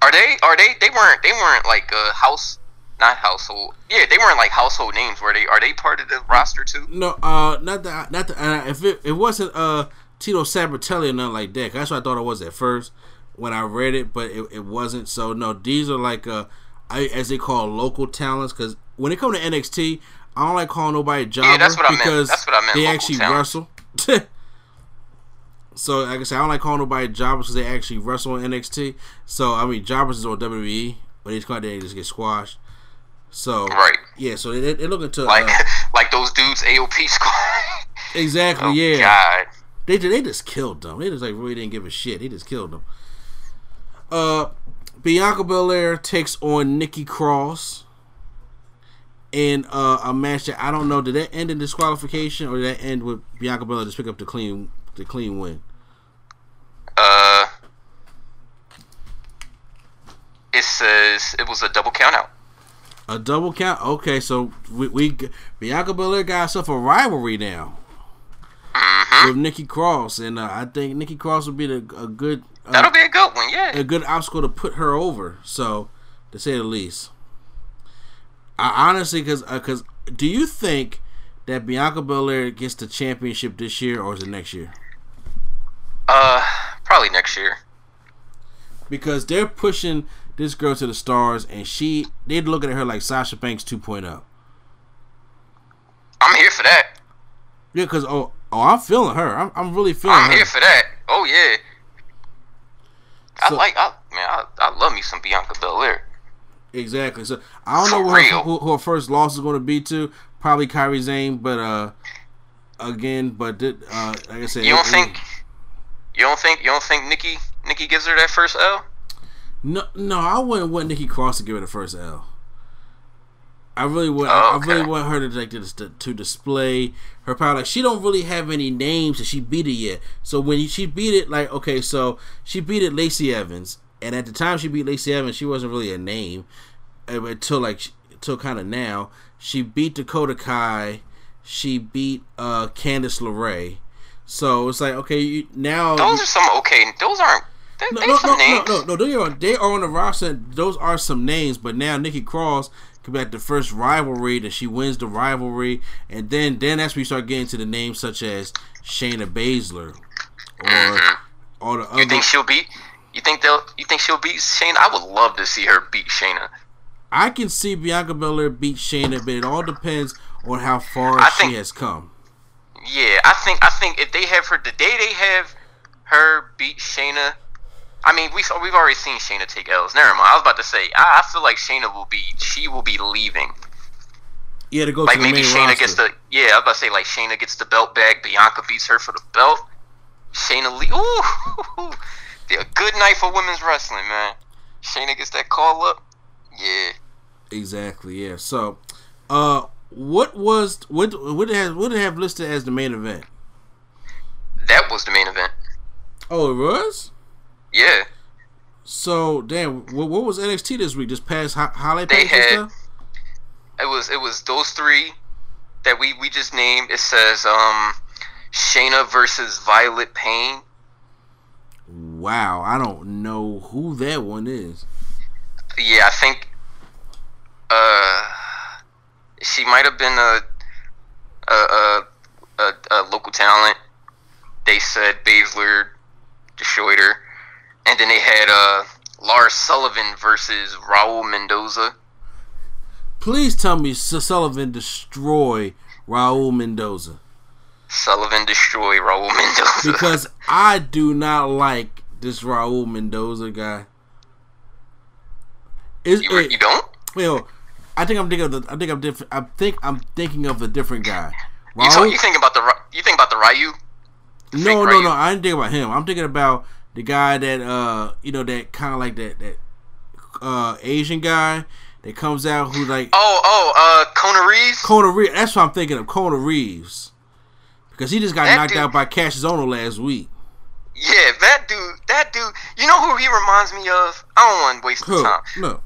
are they are they they weren't they weren't like uh house not household yeah they weren't like household names were they are they part of the roster too No, uh, not the not the. Uh, if it, it wasn't uh Tino Sabbatelli or nothing like that, that's what I thought it was at first when I read it, but it, it wasn't. So no, these are like uh, I, as they call local talents. Because when it comes to NXT, I don't like calling nobody jobber that's what I meant. because That's what I meant, they actually talents. wrestle. so like I said, I don't like calling nobody jobbers because they actually wrestle in NXT. So I mean, jobbers is on WWE, but they come out there and just get squashed. So Right. yeah, so they they looking to like uh, like those dudes AOP squad exactly oh yeah. god They they just killed them. They just like really didn't give a shit. They just killed them. Uh, Bianca Belair takes on Nikki Cross in uh, a match that I don't know. Did that end in disqualification or did that end with Bianca Belair just pick up the clean the clean win? uh it says it was a double count out A double count. Okay, so we, we Bianca Belair got herself a rivalry now with Nikki Cross, and uh, I think Nikki Cross would be the, a good uh, that'll be a good one yeah a good obstacle to put her over. So, to say the least, I honestly, because because do you think that Bianca Belair gets the championship this year or is it next year? uh probably next year Because they're pushing this girl to the stars, and she they're looking at her like Sasha Banks 2.0. I'm here for that Yeah, because oh oh, I'm feeling her. I'm, I'm really feeling I'm her. here for that oh yeah So- I like I man I, I love me some Bianca Belair Exactly. So I don't For know who her, who, who her first loss is going to be to. Probably Kairi Sane, but uh, again, but did, uh, like I said, you don't it- think you don't think you don't think Nikki Nikki gives her that first L No, no, I wouldn't want Nikki Cross to give her the first L. I really would. Oh, I really want her to like to, to, to display her power. Like she don't really have any names that she beat it yet. So when she beat it, like okay, so she beat it Lacey Evans, and at the time she beat Lacey Evans, she wasn't really a name until like until kind of now. She beat Dakota Kai. She beat uh Candice LeRae. So it's like okay, you, now those are some okay those aren't no, no, no, no, no, no, they are they are on the roster. Those are some names, but now Nikki Cross could be at the first rivalry that she wins the rivalry, and then then that's when you start getting to the names such as Shayna Baszler or all the Mm-hmm. you think she'll beat you think they'll you think she'll beat Shayna I would love to see her beat Shayna I can see Bianca Belair beat Shayna, but it all depends on how far I she think- has come. Yeah, I think I think if they have her the day they have her beat Shayna, I mean we we've already seen Shayna take L's. Never mind. I was about to say I, I feel like Shayna will be she will be leaving. Yeah, to go Like to the maybe Shayna roster. gets the yeah. I was about to say like Shayna gets the belt back. Bianca beats her for the belt. Shayna Lee. Ooh, a good night for women's wrestling, man. Shayna gets that call up. Yeah. Exactly. Yeah. So, uh, what was what what have what have listed as the main event? That was the main event. Oh, it was. Yeah. So damn, what, what was NXT this week? Just past ho- highlight They had-. It was it was those three that we we just named. It says um Shayna versus Violet Payne. Wow, I don't know who that one is. Yeah, I think uh she might have been a a a, a, a local talent. They said Baszler destroyed her, and then they had uh Lars Sullivan versus Raul Mendoza. Please tell me S- Sullivan destroy Raul Mendoza Sullivan destroy Raul Mendoza. because I do not like this Raul Mendoza guy. Is you, you don't? well, I think I'm thinking of the. I think I'm different. I think I'm thinking of a different guy. You, talk, you think about the you think about the Ryu? No, no, Ryu? no. I didn't think about him. I'm thinking about the guy that uh, you know, that kind of like that that uh Asian guy that comes out who like Oh, oh, uh, Kona Reeves. Kona Reeves. That's what I'm thinking of. Kona Reeves. because he just got That knocked dude- out by Kassius Ohno last week. Yeah, that dude, that dude. You know who he reminds me of? I don't want to waste the Who? time. No.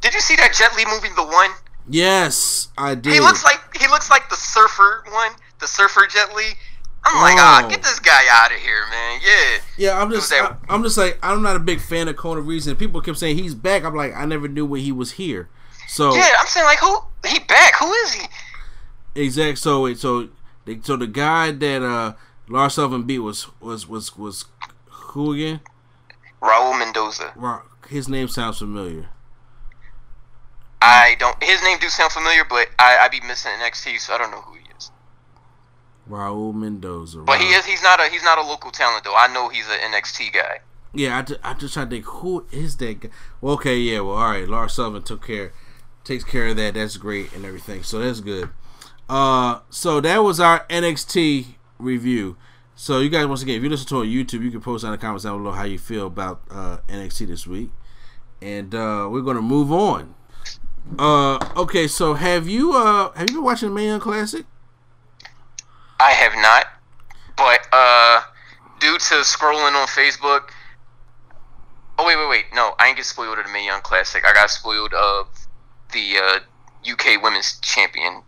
Did you see that Jet Li movie, The One? Yes, I did. He looks like he looks like the surfer one, the surfer Jet Li. I'm like, ah, Oh. get this guy out of here, man. Yeah. Yeah, I'm just, I, I'm just like, I'm not a big fan of Kona Reeves, and people kept saying he's back. I'm like, I never knew when he was here. So Yeah, I'm saying like, who? He back? Who is he? exact. So wait, so they, so the guy that uh Lars Sullivan beat was was was was who again? Raul Mendoza. His name sounds familiar. I don't. His name do sound familiar, but I I be missing NXT, so I don't know who he is. Raul Mendoza. But he Ra- is. He's not a. He's not a local talent though. I know he's an NXT guy. Yeah, I, ju- I just trying to think who is that guy. Well, okay, yeah, well, all right. Lars Sullivan took care, takes care of that. That's great and everything. So that's good. Uh, so that was our NXT review. So you guys, once again, if you listen to on YouTube, you can post in the comments down below how you feel about uh, NXT this week, and uh, we're gonna move on. Uh, okay, so have you uh have you been watching the Mae Young Classic? I have not, but uh, due to scrolling on Facebook. Oh wait, wait, wait! No, I ain't get spoiled of the Mae Young Classic. I got spoiled of the uh, UK Women's Champion.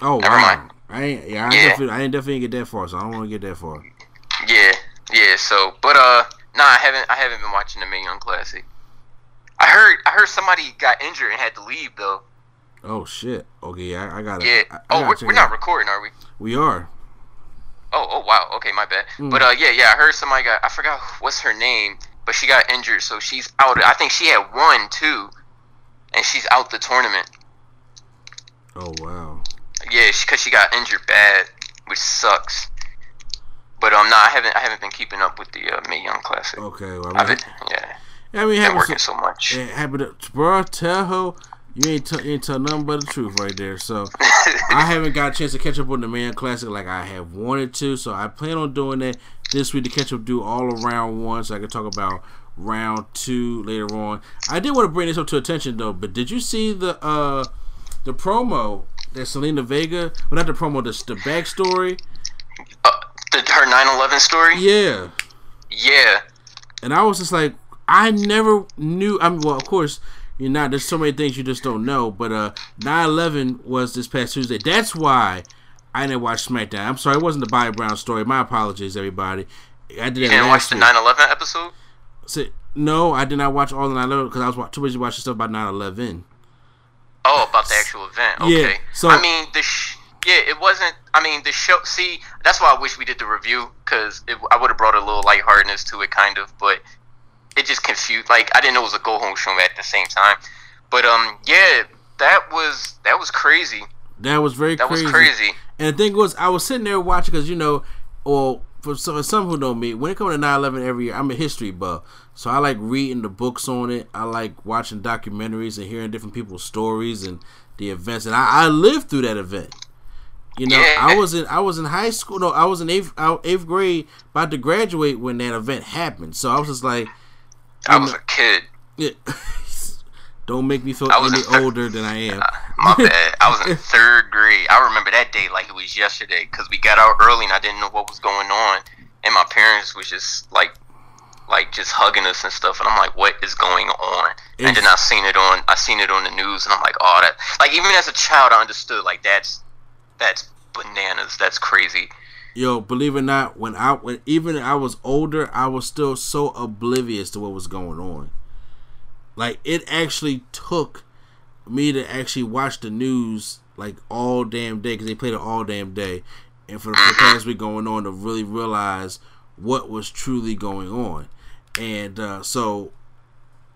Oh, Never wow. mind. I ain't, yeah, I Yeah. Definitely, I ain't definitely get that far, so I don't want to get that far. Yeah, yeah. So, but uh, nah, I haven't. I haven't been watching the Mae Young Classic. I heard. I heard somebody got injured and had to leave though. Oh shit. Okay, yeah, I, I got it. Yeah. I, I oh, gotta we're, we're not recording, are we? We are. Oh, oh wow. Okay, my bad. Hmm. But uh, yeah, yeah. I heard somebody got. I forgot what's her name, but she got injured, so she's out. I think she had one too, and she's out the tournament. Oh wow. Yeah, because she got injured bad, which sucks. But um, nah, I haven't. I haven't been keeping up with the uh, Mae Young Classic. Okay. Well, I I've mean, been, yeah, I mean, been working so, so much. yeah, happy to, bro. You ain't, t- you ain't tell nothing but the truth right there. So I haven't got a chance to catch up on the Mae Young Classic like I have wanted to. So I plan on doing that this week to catch up, do all of round one, so I can talk about round two later on. I did want to bring this up to attention though, but did you see the uh the promo that Zelina Vega? Well, not the promo, the the backstory. Uh, the, her 9/11 story. Yeah. Yeah. and I was just like, I never knew. I mean, well, of course, you're not. There's so many things you just don't know. But uh, 9/11 was this past Tuesday. That's why I didn't watch SmackDown. I'm sorry, it wasn't the Bobby Brown story. My apologies, everybody. I did. You didn't watch the week. 9/11 episode? So, no, I did not watch all the 9/11 because I was too busy watching stuff about 9/11. Oh, about the actual event. Okay. Yeah, so- I mean, the sh- yeah, it wasn't. I mean, the show. See, that's why I wish we did the review because I would have brought a little lightheartedness to it, kind of. But it just confused. Like I didn't know it was a go home show at the same time. But um, yeah, that was that was crazy. That was very That crazy. was crazy. And the thing was, I was sitting there watching because you know, or for some, for some who know me, when it comes to 9/11 every year, I'm a history buff, so I like reading the books on it. I like watching documentaries and hearing different people's stories and the events. And I, I lived through that event. You know, Yeah. I was in I was in high school. No, I was in eighth eighth grade, about to graduate when that event happened. So I was just like, I was a kid. yeah, don't make me feel any in third- older than I am. My bad. I was in third grade. I remember that day like it was yesterday because we got out early and I didn't know what was going on, and my parents was just like, like just hugging us and stuff, and I'm like, what is going on? And then I seen it on, I seen it on the news, and I'm like, oh, that like even as a child, I understood like that's that's bananas. That's crazy. Yo, believe it or not, when I when even I was older, I was still so oblivious to what was going on. Like it actually took me to actually watch the news like all damn day because they played it all damn day, and for the, past week going on to really realize what was truly going on, and uh, so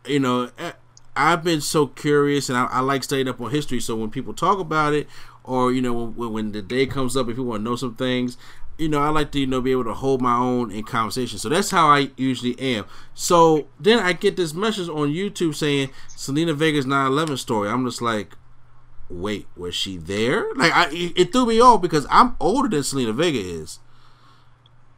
you know, eh, I've been so curious, and I, I like staying up on history. So when people talk about it, or you know, when, when the day comes up, if you want to know some things, you know, I like to you know be able to hold my own in conversation. So that's how I usually am. So then I get this message on YouTube saying Zelina Vega's 9/11 story. I'm just like, wait, was she there? Like, I it, threw me off because I'm older than Zelina Vega is,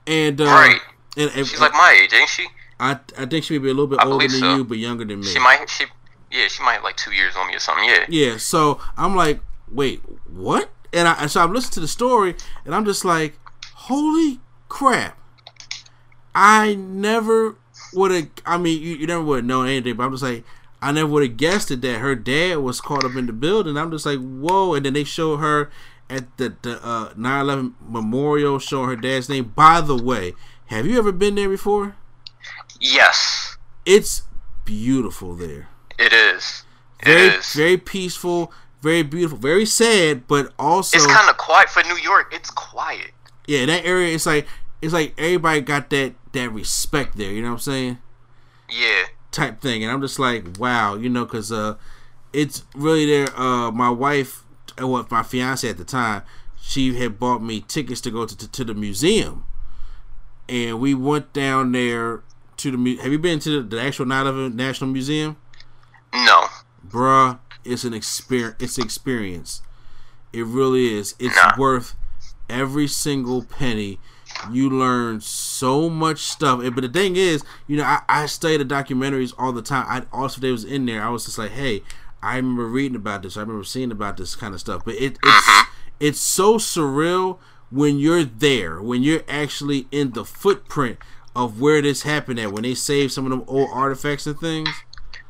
and uh, Right. And, and She's like my age, ain't she? I I think she may be a little bit I older than so. you, but younger than me. She might. She yeah, she might have like two years on me or something. Yeah. Yeah, so I'm like, wait, what? And I and so I'm listening to the story, and I'm just like, holy crap! I never would have. I mean, you, you never would have known anything, but I'm just like, I never would have guessed it that her dad was caught up in the building. I'm just like, whoa! And then they show her at the the uh, 9/11 memorial, showing her dad's name. By the way, have you ever been there before? Yes, It's beautiful there. it is. It Very is. very peaceful, very beautiful, very sad, but also it's kind of quiet for New York. It's quiet. Yeah, that area it's like it's like everybody got that that respect there. You know what I'm saying? Yeah. type thing and i'm just like wow you know because uh it's really there uh my wife uh, what my fiance at the time she had bought me tickets to go to, to, to the museum and we went down there to the mu- have you been to the, the actual 9-11 national museum No. bruh it's an experience it's an experience it really is it's Nah. worth every single penny you learn so much stuff but the thing is you know i, I study the documentaries all the time i also they was in there i was just like hey i remember reading about this i remember seeing about this kind of stuff but it, it's uh-huh. it's so surreal when you're there when you're actually in the footprint of where this happened at when they saved some of them old artifacts and things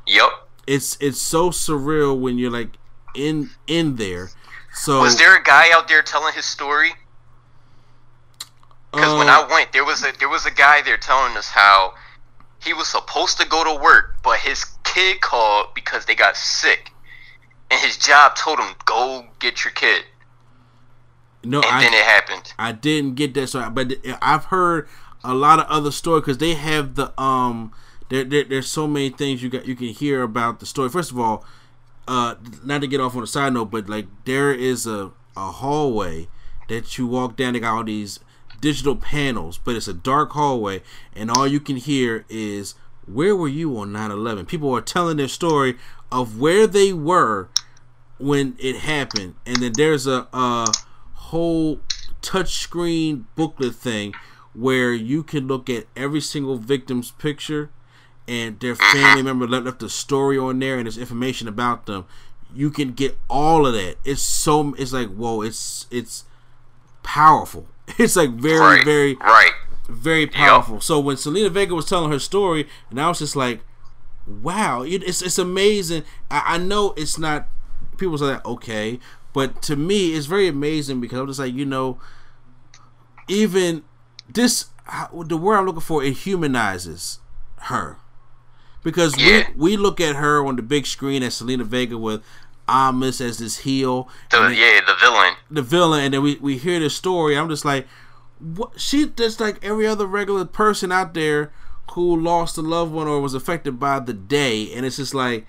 Yep. it's it's so surreal when you're like in in there. So Was there a guy out there telling his story? Because when uh, I went, there was a there was a guy there telling us how he was supposed to go to work, but his kid called because they got sick, and his job told him go get your kid, no, and I then it happened. I didn't get that. So, I- but I've heard a lot of other stories because they have the um. There, there, there's so many things you got you can hear about the story. First of all, uh, not to get off on a side note, but like there is a a hallway that you walk down. They got all these digital panels, but it's a dark hallway, and all you can hear is where were you on 9/11? People are telling their story of where they were when it happened, and then there's a, a whole touchscreen booklet thing where you can look at every single victim's picture and their family uh-uh. member left, left a story on there and there's information about them. You can get all of that. It's so it's like whoa it's it's powerful it's like very Right. very right. very powerful. So when Zelina Vega was telling her story, and I was just like, "Wow, it, it's it's amazing." I, I know it's not people say that okay, but to me, it's very amazing because I'm just like, you know, even this the word I'm looking for it humanizes her because Yeah. we we look at her on the big screen as Zelina Vega with Almas as this heel, The, then- yeah, the villain. the villain, and then we, we hear the story. I'm just like, what? She just like every other regular person out there who lost a loved one or was affected by the day, and it's just like,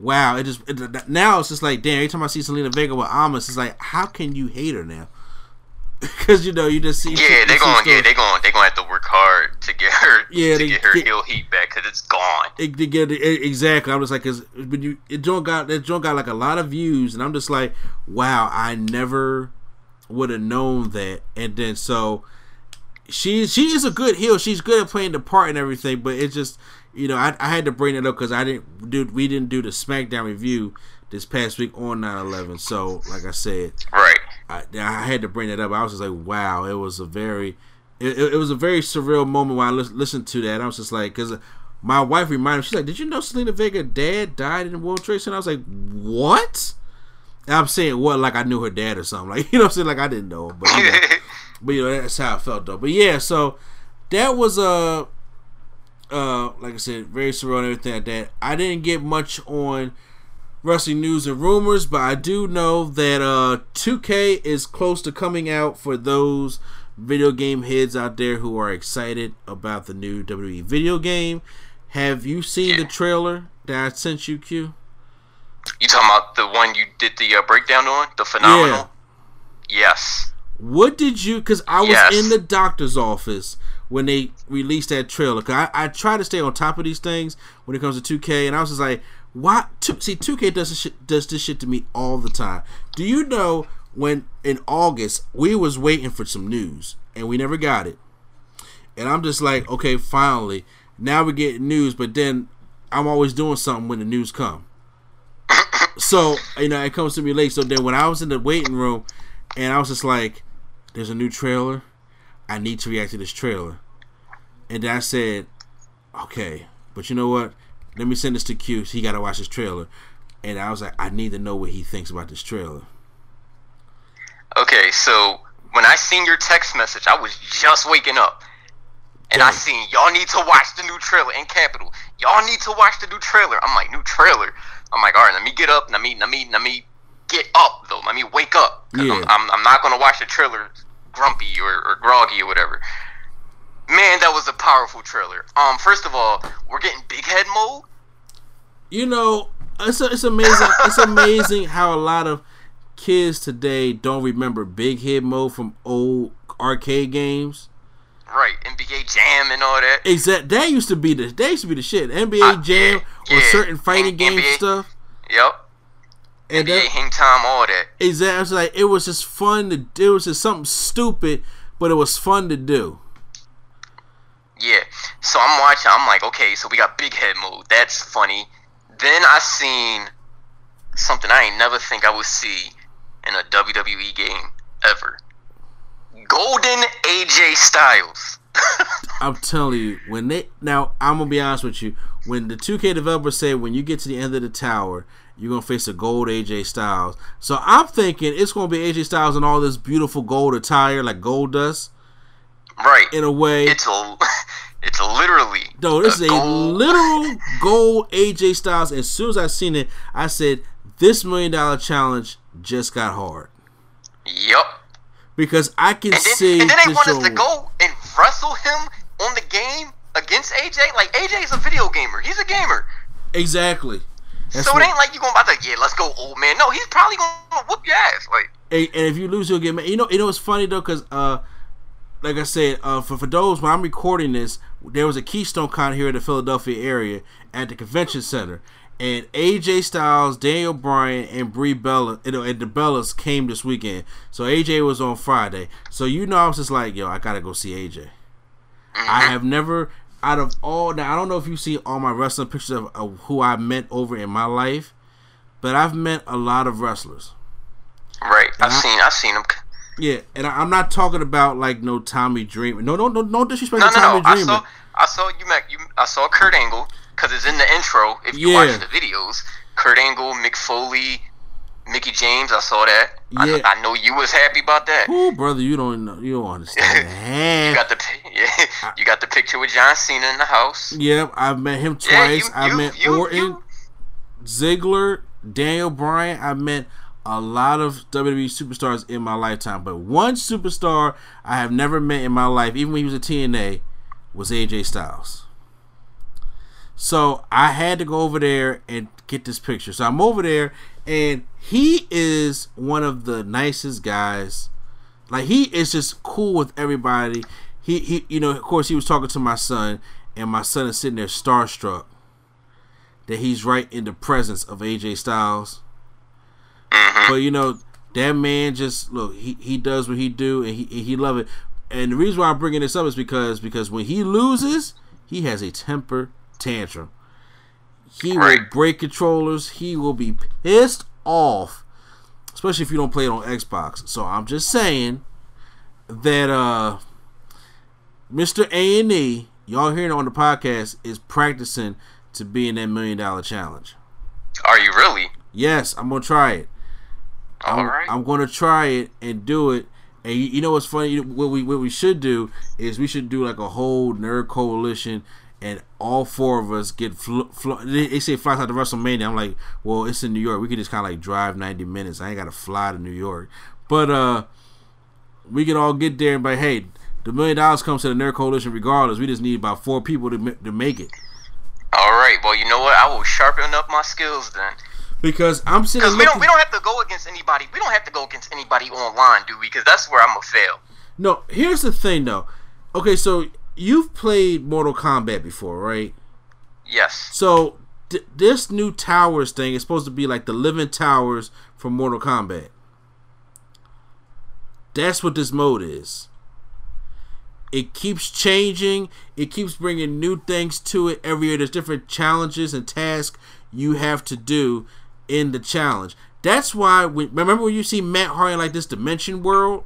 wow. It just it, now it's just like, damn. Every time I see Zelina Vega with Almas, it's like, how can you hate her now? Because you know you just see. Yeah, they're going yeah stories. they going They're going to have to work hard to get her Yeah, to get her get- heel heat back because it's gone. it, to get it, exactly. I'm just like, cause but you it don't got that joint got like a lot of views, and I'm just like, wow, I never would have known that. And then so she she is a good heel. She's good at playing the part and everything, but it's just you know I, I had to bring it up because I didn't do we didn't do the SmackDown review this past week on 9/11. So like I said, Right. I, I had to bring that up. I was just like, wow, it was a very, it, it, was a very surreal moment when I lis- listened to that. I was just like, because my wife reminded me, she's like, did you know Zelina Vega dad died in the World Trade Center? I was like, what? And I'm saying what like I knew her dad or something, like you know, what I'm saying like I didn't know, but you know, but you know that's how I felt though. But yeah, so that was a, uh, like I said, very surreal and everything like that. I didn't get much on wrestling news and rumors, but I do know that uh 2K is close to coming out for those video game heads out there who are excited about the new WWE video game. Have you seen the trailer that I sent you, Q? You talking about the one you did the uh, breakdown on the phenomenal? Yes. What did you? Because I was Yes. in the doctor's office when they released that trailer. Cause I, I try to stay on top of these things when it comes to 2K, and I was just like, why? Two, see, 2K does this shit, does this shit to me all the time. Do you know when in August we was waiting for some news and we never got it, and I'm just like, okay, finally, now we get news, but then I'm always doing something when the news come. So you know, it comes to me late. So then, when I was in the waiting room, and I was just like, "There's a new trailer," I need to react to this trailer. And I said, okay, but you know what? Let me send this to Q. He got to watch this trailer. And I was like, I need to know what he thinks about this trailer. Okay, so when I seen your text message, I was just waking up. And I seen y'all need to watch the new trailer in Capital. Y'all need to watch the new trailer. I'm like, new trailer. I'm like, all right, let me get up. Let me, let me, let me get up though. Let me wake up. Yeah. I'm, I'm, I'm not gonna watch the trailer grumpy or, or groggy or whatever. Man, that was a powerful trailer. Um, first of all, we're getting big head mode. You know, it's it's amazing. it's amazing how a lot of kids today don't remember Big Head Mode from old arcade games. Right, NBA Jam and all that. Exact. That used to be the. That used to be the shit. NBA Uh, Jam yeah, or yeah. certain fighting N- game NBA stuff. Yep. And NBA that, Hang Time, all that. exactly. It was like it was just fun to. do. It was just something stupid, but it was fun to do. Yeah. So I'm watching. I'm like, okay, so we got big head mode. That's funny. Then I seen something I ain't never think I would see in a WWE game ever. Golden AJ Styles. I'm telling you, when they now, I'm gonna be honest with you. When the 2K developers say when you get to the end of the tower, you're gonna face a gold AJ Styles. So I'm thinking it's gonna be AJ Styles in all this beautiful gold attire, like gold dust, right. in a way. It's a. It's literally. No, this is a gold- literal gold AJ Styles. As soon as I seen it, I said this million dollar challenge just got hard Yup. because I can And then, see and then they want us to go and wrestle him on the game against AJ. Like AJ is a video gamer. He's a gamer. exactly. That's so what- it ain't like you going about to yeah, let's go, old man. No, he's probably gonna whoop your ass. Like and, and if you lose, you'll get mad. You know, you know what's funny though, because uh, like I said, uh, for for those when I'm recording this, there was a Keystone Con here in the Philadelphia area at the convention center, and AJ Styles, Daniel Bryan, and Brie Bella, you know, and the Bellas came this weekend. So AJ was on Friday. So you know, I was just like, yo, I gotta go see AJ. I have never, out of all, now I don't know if you see all my wrestling pictures of, of who I met over in my life, but I've met a lot of wrestlers. right, I've Uh-huh. seen I've seen him. Yeah, and I, I'm not talking about like no Tommy Dreamer. No, no, no, no disrespect No, to no, Tommy no. I saw I saw you met you I saw Kurt Angle because it's in the intro. If you Yeah. watch the videos, Kurt Angle, Mick Foley, Mickie James. I saw that. Yeah. I, I know you was happy about that. Ooh, brother, you don't know, you don't understand. You got the yeah, you got the picture with John Cena in the house. Yep, I've met him Yeah, twice. you- I you- met you- Orton, Ziggler, Daniel Bryan. I met a lot of WWE superstars in my lifetime, but one superstar I have never met in my life, even when he was a TNA, was AJ Styles. So I had to go over there and get this picture. So I'm over there, and he is one of the nicest guys. Like he is just cool with everybody. He he you know, of course he was talking to my son, and my son is sitting there starstruck that he's right in the presence of AJ Styles. But you know, that man just look, he, he does what he do and he he love it. And the reason why I'm bringing this up is because because when he loses, he has a temper tantrum. He will break controllers. He will be pissed off, especially if you don't play it on Xbox. So I'm just saying that uh Mr. A and E, y'all hearing it on the podcast, is practicing to be in that million dollar challenge. Are you really? Yes, I'm gonna try it. All I'm, right. I'm gonna try it and do it. And you, you know what's funny? What we what we should do is we should do like a whole nerd coalition, and all four of us get. Fl- fl- they, they say flies out to WrestleMania. I'm like, well, it's in New York. We could just kind of like drive 90 minutes. I ain't gotta fly to New York, but uh, we can all get there and be like, hey, the million dollars comes to the nerd coalition regardless. We just need about four people to ma- to make it. All right. Well, you know what? I will sharpen up my skills then. Because I'm sitting Because we don't we don't have to go against anybody. We don't have to go against anybody online, do we? Because that's where I'm gonna fail. No, here's the thing though. Okay, so you've played Mortal Kombat before, right? Yes. So th- this new towers thing is supposed to be like the living towers from Mortal Kombat. That's what this mode is. It keeps changing. It keeps bringing new things to it every year. There's different challenges and tasks you have to do in the challenge. That's why. When, remember when you see Matt Hardy like this Dimension World?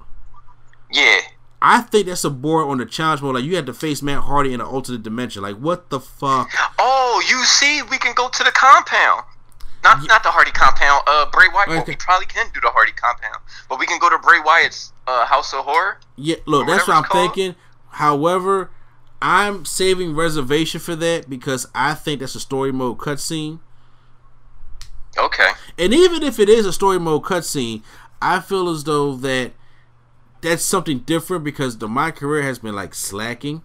Yeah. I think that's a board on the challenge mode. Like you had to face Matt Hardy in an alternate dimension. Like what the fuck? Oh, you see, we can go to the compound. Not not the Hardy compound. Uh, Bray Wyatt. Well, we probably can do the Hardy compound, but we can go to Bray Wyatt's uh, House of Horror. Yeah, look, that's what I'm called. thinking. However, I'm saving reservation for that because I think that's a story mode cutscene. Okay. And even if it is a story mode cutscene, I feel as though that that's something different because the my career has been like slacking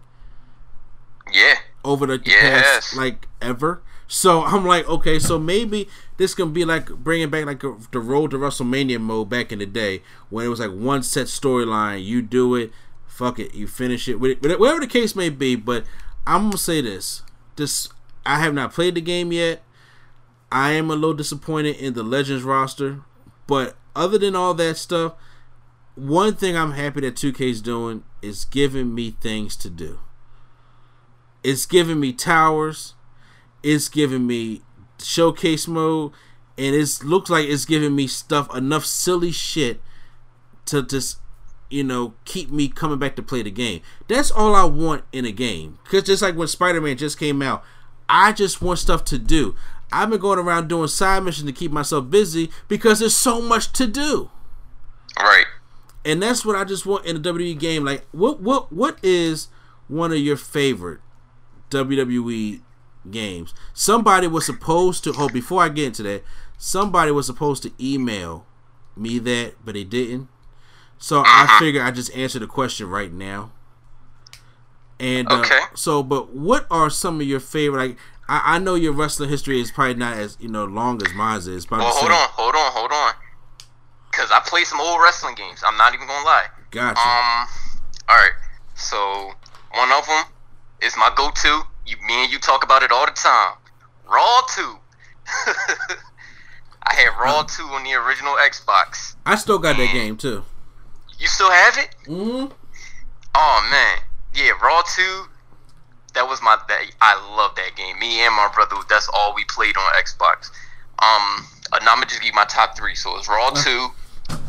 Yeah. over the Yes. past like ever. So I'm like, okay, so maybe this can be like bringing back like a, the road to WrestleMania mode back in the day when it was like one set storyline. You do it, fuck it, you finish it, whatever the case may be. But I'm gonna say this: this I have not played the game yet. I am a little disappointed in the Legends roster, but other than all that stuff, one thing I'm happy that 2K's doing is giving me things to do. It's giving me towers. It's giving me showcase mode, and it looks like it's giving me stuff enough silly shit to just you know keep me coming back to play the game. That's all I want in a game. Cause just like when Spider Man just came out, I just want stuff to do. I've been going around doing side missions to keep myself busy because there's so much to do Right. and that's what I just want in a WWE game. Like, what what what is one of your favorite WWE games? Somebody was supposed to. Oh, before I get into that, somebody was supposed to email me that, but they didn't. So I figure I just answer the question right now. And uh, Okay. so, but what are some of your favorite? Like, I, I know your wrestling history is probably not as you know long as mine is. Well, hold on, hold on, hold on. Cause I play some old wrestling games. I'm not even gonna lie. Gotcha. Um. All right. So one of them is my go-to. You, me and you talk about it all the time. Raw two. I had Raw two on the original Xbox. I still got that game too. You still have it? hmm Oh man, yeah, Raw two. Was my. That, I love that game. Me and my brother. That's all we played on Xbox. Um, uh, now I'm gonna just give you my top three. So it's Raw two,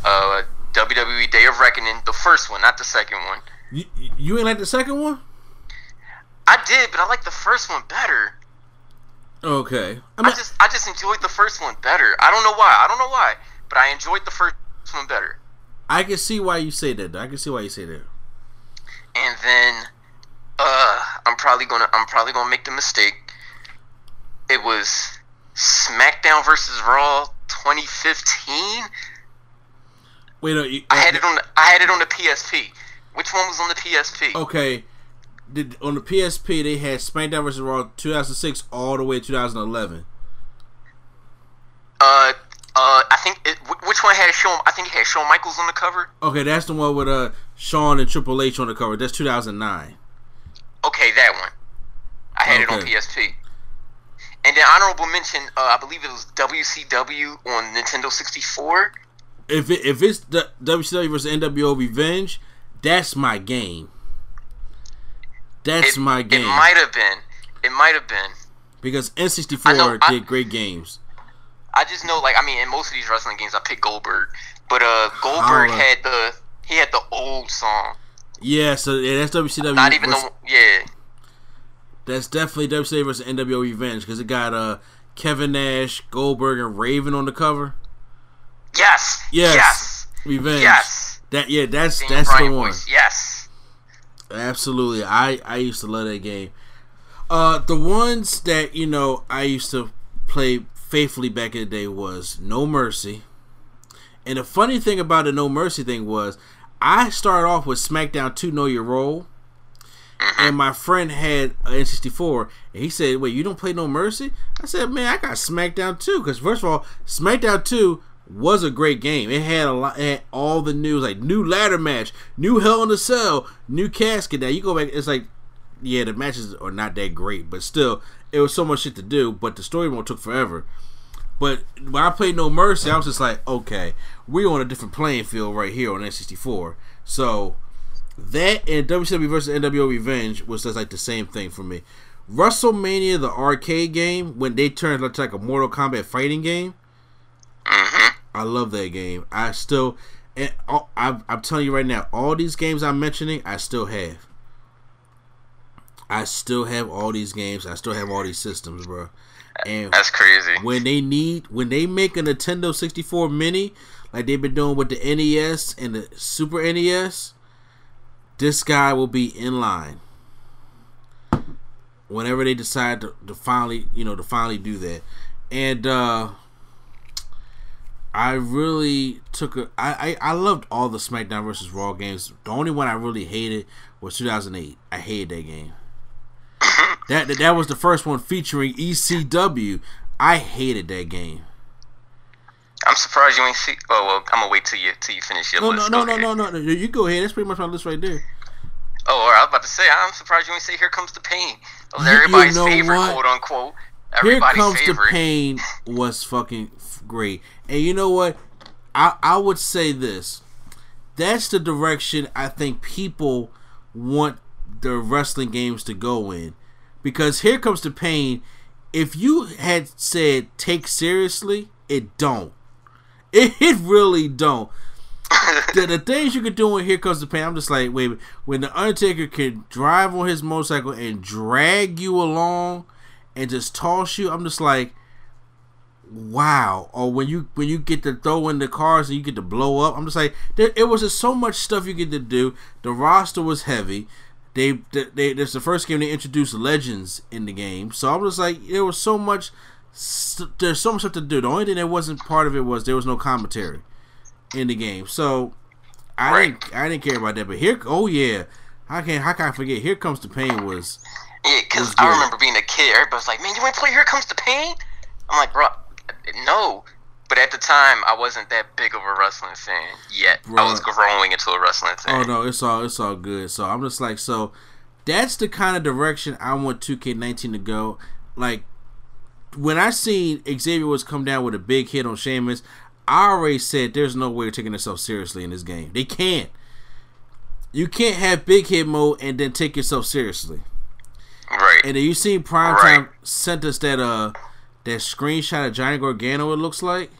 uh, WWE Day of Reckoning, the first one, not the second one. You, you ain't like the second one? I did, but I like the first one better. Okay. I I just, I just enjoyed the first one better. I don't know why. I don't know why, but I enjoyed the first one better. I can see why you say that. I can see why you say that. and then uh I'm probably gonna I'm probably gonna make the mistake. It was SmackDown versus Raw 2015. Wait, no, you, I had it on the I had it on the PSP. Which one was on the PSP? Okay. Did, on the PSP, they had SmackDown versus Raw 2006 all the way to 2011. Uh, uh, I think it, which one had Shawn? I think it had Shawn Michaels on the cover. Okay, that's the one with uh Shawn and Triple H on the cover. That's 2009. Okay, that one. I had it on Okay. PSP. And then honorable mention, uh, I believe it was WCW on Nintendo 64. If it, if it's the WCW vs. NWO Revenge, that's my game. That's It, my game It might have been. It might have been. because N64 I- did great games. I just know, like, I mean, in most of these wrestling games, I pick Goldberg, but uh, Goldberg had the he had the old song, Yeah, so yeah, that's WCW. not even versus- the yeah. That's definitely WCW vs. NWO Revenge because it got uh Kevin Nash, Goldberg, and Raven on the cover. Yes, Yes, yes, Revenge. yes. That yeah, that's that's Bryan the one. voice, Yes. Absolutely, I I used to love that game. Uh, the ones that you know I used to play faithfully back in the day was No Mercy. And the funny thing about the No Mercy thing was, I started off with SmackDown 2 Know Your Role, uh-huh. and my friend had an N64, and he said, "Wait, you don't play No Mercy?" I said, "Man, I got SmackDown 2 because first of all, SmackDown 2 was a great game. It had a lot, had all the news like new ladder match, new Hell in a Cell, new casket. Now you go back, it's like, yeah, the matches are not that great, but still, it was so much shit to do. But the story mode took forever. But when I played No Mercy, I was just like, okay, we're on a different playing field right here on N64. So that and WCW versus NWO Revenge was just like the same thing for me. WrestleMania, the arcade game, when they turned into like a Mortal Kombat fighting game, uh-huh. I love that game. I still, And all, I'm, I'm telling you right now, all these games I'm mentioning, I still have. I still have all these games. I still have all these systems, bro. And That's crazy. when they need when they make a Nintendo 64 mini like they've been doing with the NES and the Super NES this guy will be in line whenever they decide to, to finally you know to finally do that and uh I really took a I, I I loved all the SmackDown versus Raw games. The only one I really hated was 2008. I hated that game. Mm-hmm. That, that that was the first one featuring ECW. I hated that game. I'm surprised you ain't see. Oh well, I'm gonna wait till you till you finish your No, no, list. no, Go no, no, no, no. You go ahead. That's pretty much my list right there. Oh, all right, I was about to say. I'm surprised you ain't say "Here Comes the Pain." That was You- you everybody's know favorite, what? quote unquote. Here comes favorite. the pain was fucking great. And you know what? I I would say this. That's the direction I think people want the wrestling games to go in. Because here comes the pain. If you had said take seriously, it don't. It, it really don't. the, the things you could do in Here Comes the Pain, I'm just like, wait, when the Undertaker can drive on his motorcycle and drag you along and just toss you, I'm just like, wow. Or when you when you get to throw in the cars and you get to blow up, I'm just like, there, it was just so much stuff you get to do. The roster was heavy. They, they, they this the first game they introduced legends in the game, so I was like, there was so much. There's so much stuff to do. The only thing that wasn't part of it was there was no commentary in the game. So I Right. didn't I didn't care about that. But here, oh yeah, how can how can I forget? Here comes the pain was Yeah, because. I remember being a kid. Everybody's like, "Man, you want to play Here Comes the Pain?" I'm like, "Bro, no." But at the time, I wasn't that big of a wrestling fan yet. I was growing into a wrestling fan. Oh no, it's all it's all good. So I'm just like, so that's the kind of direction I want 2K19 to go. Like when I seen Xavier Woods come down with a big hit on Sheamus, I already said there's no way of taking themselves seriously in this game. They can't. You can't have big hit mode and then take yourself seriously. Right. And then you seen Prime Right. Time sent us that uh that screenshot of Johnny Gargano. It looks like,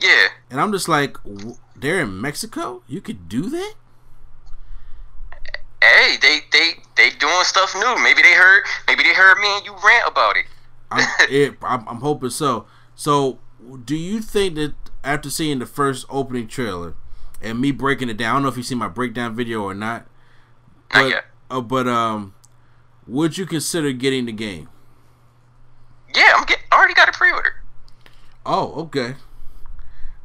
yeah. and I'm just like, w- they're in Mexico. You could do that. Hey, they they they doing stuff new. Maybe they heard. Maybe they heard me and you rant about it. I'm, it, I'm, I'm hoping so. So, do you think that after seeing the first opening trailer and me breaking it down, I don't know if you see my breakdown video or not, Not yet. uh, but um, would you consider getting the game? Yeah, I'm get. I already got a pre-order. Oh, okay.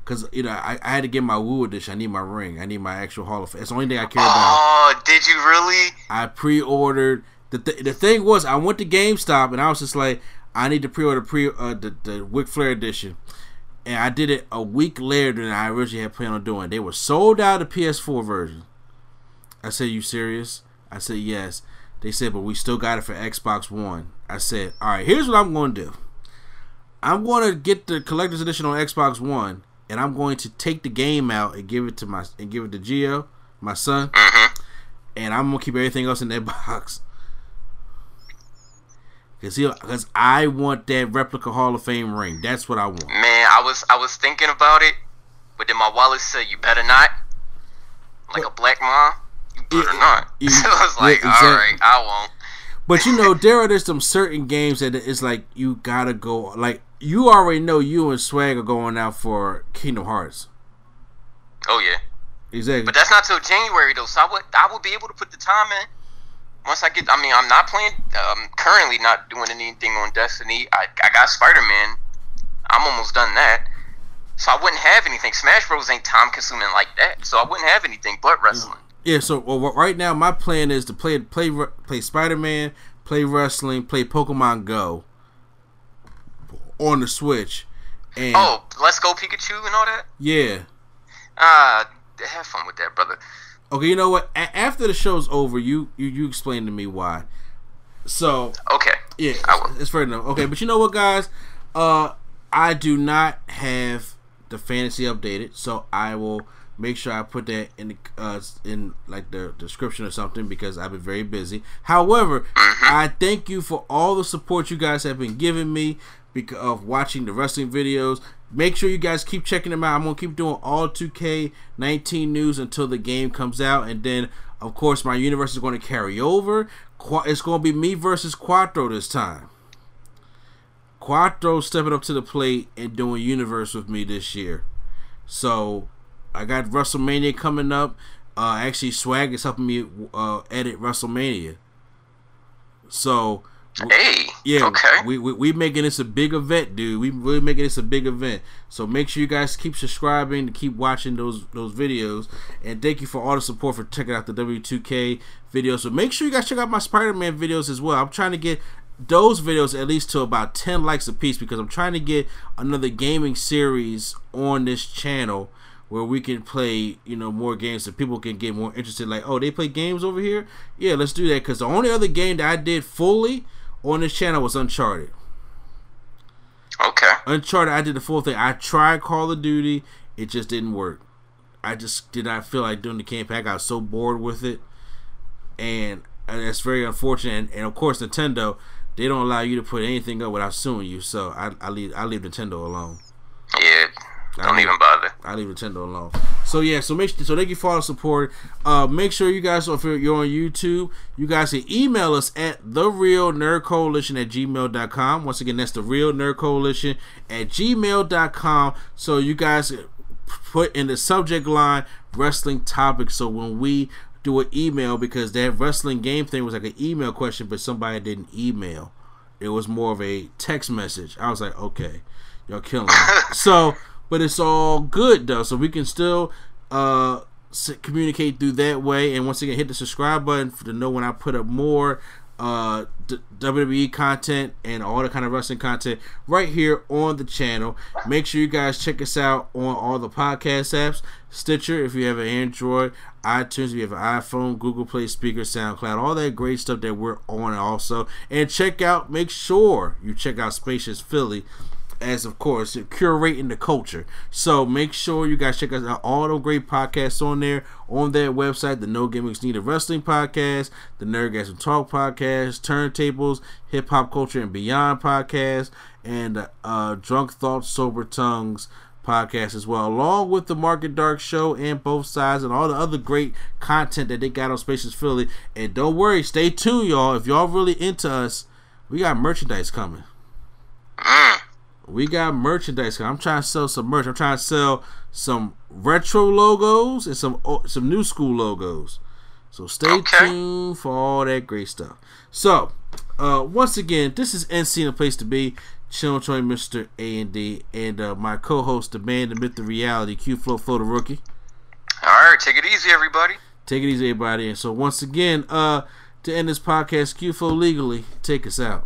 Because you know, I, I had to get my Woo edition. I need my ring. I need my actual Hall of Fame. It's the only thing I care about. Oh, did you really? I pre-ordered. The th- the thing was, I went to GameStop and I was just like, I need to pre-order pre uh, the the Ric Flair edition, and I did it a week later than I originally had planned on doing. They were sold out of PS4 version. I said, "You serious?" I said, "Yes." They said, "But we still got it for Xbox One." I said, "All right, here's what I'm going to do. I'm going to get the collector's edition on Xbox One, and I'm going to take the game out and give it to my and give it to Gio, my son." Mm-hmm. and I'm gonna keep everything else in that box. Cause he, cause I want that replica Hall of Fame ring. That's what I want. Man, I was I was thinking about it, but then my wallet said you better not. Like a black mom, you better Yeah, not. yeah, so I was like, yeah, exactly. right, I won't. But you know, there are there's some certain games that it's like you gotta go. Like you already know, you and Swag are going out for Kingdom Hearts. Oh yeah, Exactly. but that's not till January though. So I would I would be able to put the time in. Once I get, I mean, I'm not playing. Um, currently not doing anything on Destiny. I I got Spider Man. I'm almost done that. So I wouldn't have anything. Smash Bros ain't time consuming like that. So I wouldn't have anything but wrestling. Yeah, so well, right now my plan is to play play play Spider Man, play wrestling, play Pokemon Go on the Switch, and Oh, let's go Pikachu and all that. yeah. Ah, have fun with that, brother. Okay, you know what? A- after the show's over, you you you explain to me why. So Okay. yeah, it's fair enough. Okay, but you know what, guys? Uh, I do not have the fantasy updated, so I will make sure I put that in the, uh, in like the description or something because I've been very busy. However, I thank you for all the support you guys have been giving me because of watching the wrestling videos. Make sure you guys keep checking them out. I'm gonna keep doing all 2K19 news until the game comes out, and then of course my universe is going to carry over. It's going to be me versus Quattro this time. Quattro stepping up to the plate and doing universe with me this year. So I got WrestleMania coming up. Uh, actually, Swag is helping me uh, edit WrestleMania. So Hey. yeah, Okay. we, we we making this a big event, dude. We we're making this a big event. So make sure you guys keep subscribing to keep watching those those videos. And thank you for all the support for checking out the W2K videos. So make sure you guys check out my Spider-Man videos as well. I'm trying to get those videos at least to about 10 likes a piece because I'm trying to get another gaming series on this channel where we can play, you know, more games so people can get more interested. Like, oh, they play games over here? Yeah, let's do that. Because the only other game that I did fully on this channel was Uncharted. Okay. Uncharted, I did the full thing. I tried Call of Duty, it just didn't work. I just did not feel like doing the campaign. I got so bored with it, and, and that's very unfortunate. And, and of course, Nintendo, they don't allow you to put anything up without suing you. So I, I leave I leave Nintendo alone. Yeah. Don't I- even bother. I leave Nintendo alone. So yeah, so make so thank you for all the support. Uh, make sure you guys, if you're you're on YouTube, you guys can email us at the real nerd coalition at gmail.com. Once again, that's the real nerd coalition at gmail.com. So you guys put in the subject line wrestling topic. So when we do an email, because that wrestling game thing was like an email question, but somebody didn't email. It was more of a text message. I was like, okay, y'all killing me. so, but it's all good though, so we can still uh communicate through that way. And once again, hit the subscribe button to know when I put up more uh WWE content and all the kind of wrestling content right here on the channel. Make sure you guys check us out on all the podcast apps, Stitcher if you have an Android, iTunes if you have an iPhone, Google Play Spreaker, SoundCloud, all that great stuff that we're on also. And check out, make sure you check out Spaces Philly as of course curating the culture. So make sure you guys check us out all the great podcasts on there on that website. The No Gimmicks Needed Wrestling Podcast, the Nerdgasm Talk Podcast, Turntables, Hip Hop Culture and Beyond Podcast, and uh, Drunk Thoughts Sober Tongues podcast as well, along with the Market Dark Show and both sides and all the other great content that they got on Spaces Philly. And don't worry, stay tuned, y'all. If y'all really into us, we got merchandise coming. We got merchandise. I'm trying to sell some merch. I'm trying to sell some retro logos and some some new school logos. So stay Okay. tuned for all that great stuff. So, uh, once again, this is NC the place to be. Chillin' Troy, Mr. A and D, and uh, my co-host, the man, the myth, the reality, Q Flow Flow, the rookie. All right. Take it easy, everybody. Take it easy, everybody. And so, once again, uh, to end this podcast, Q Flow legally, take us out.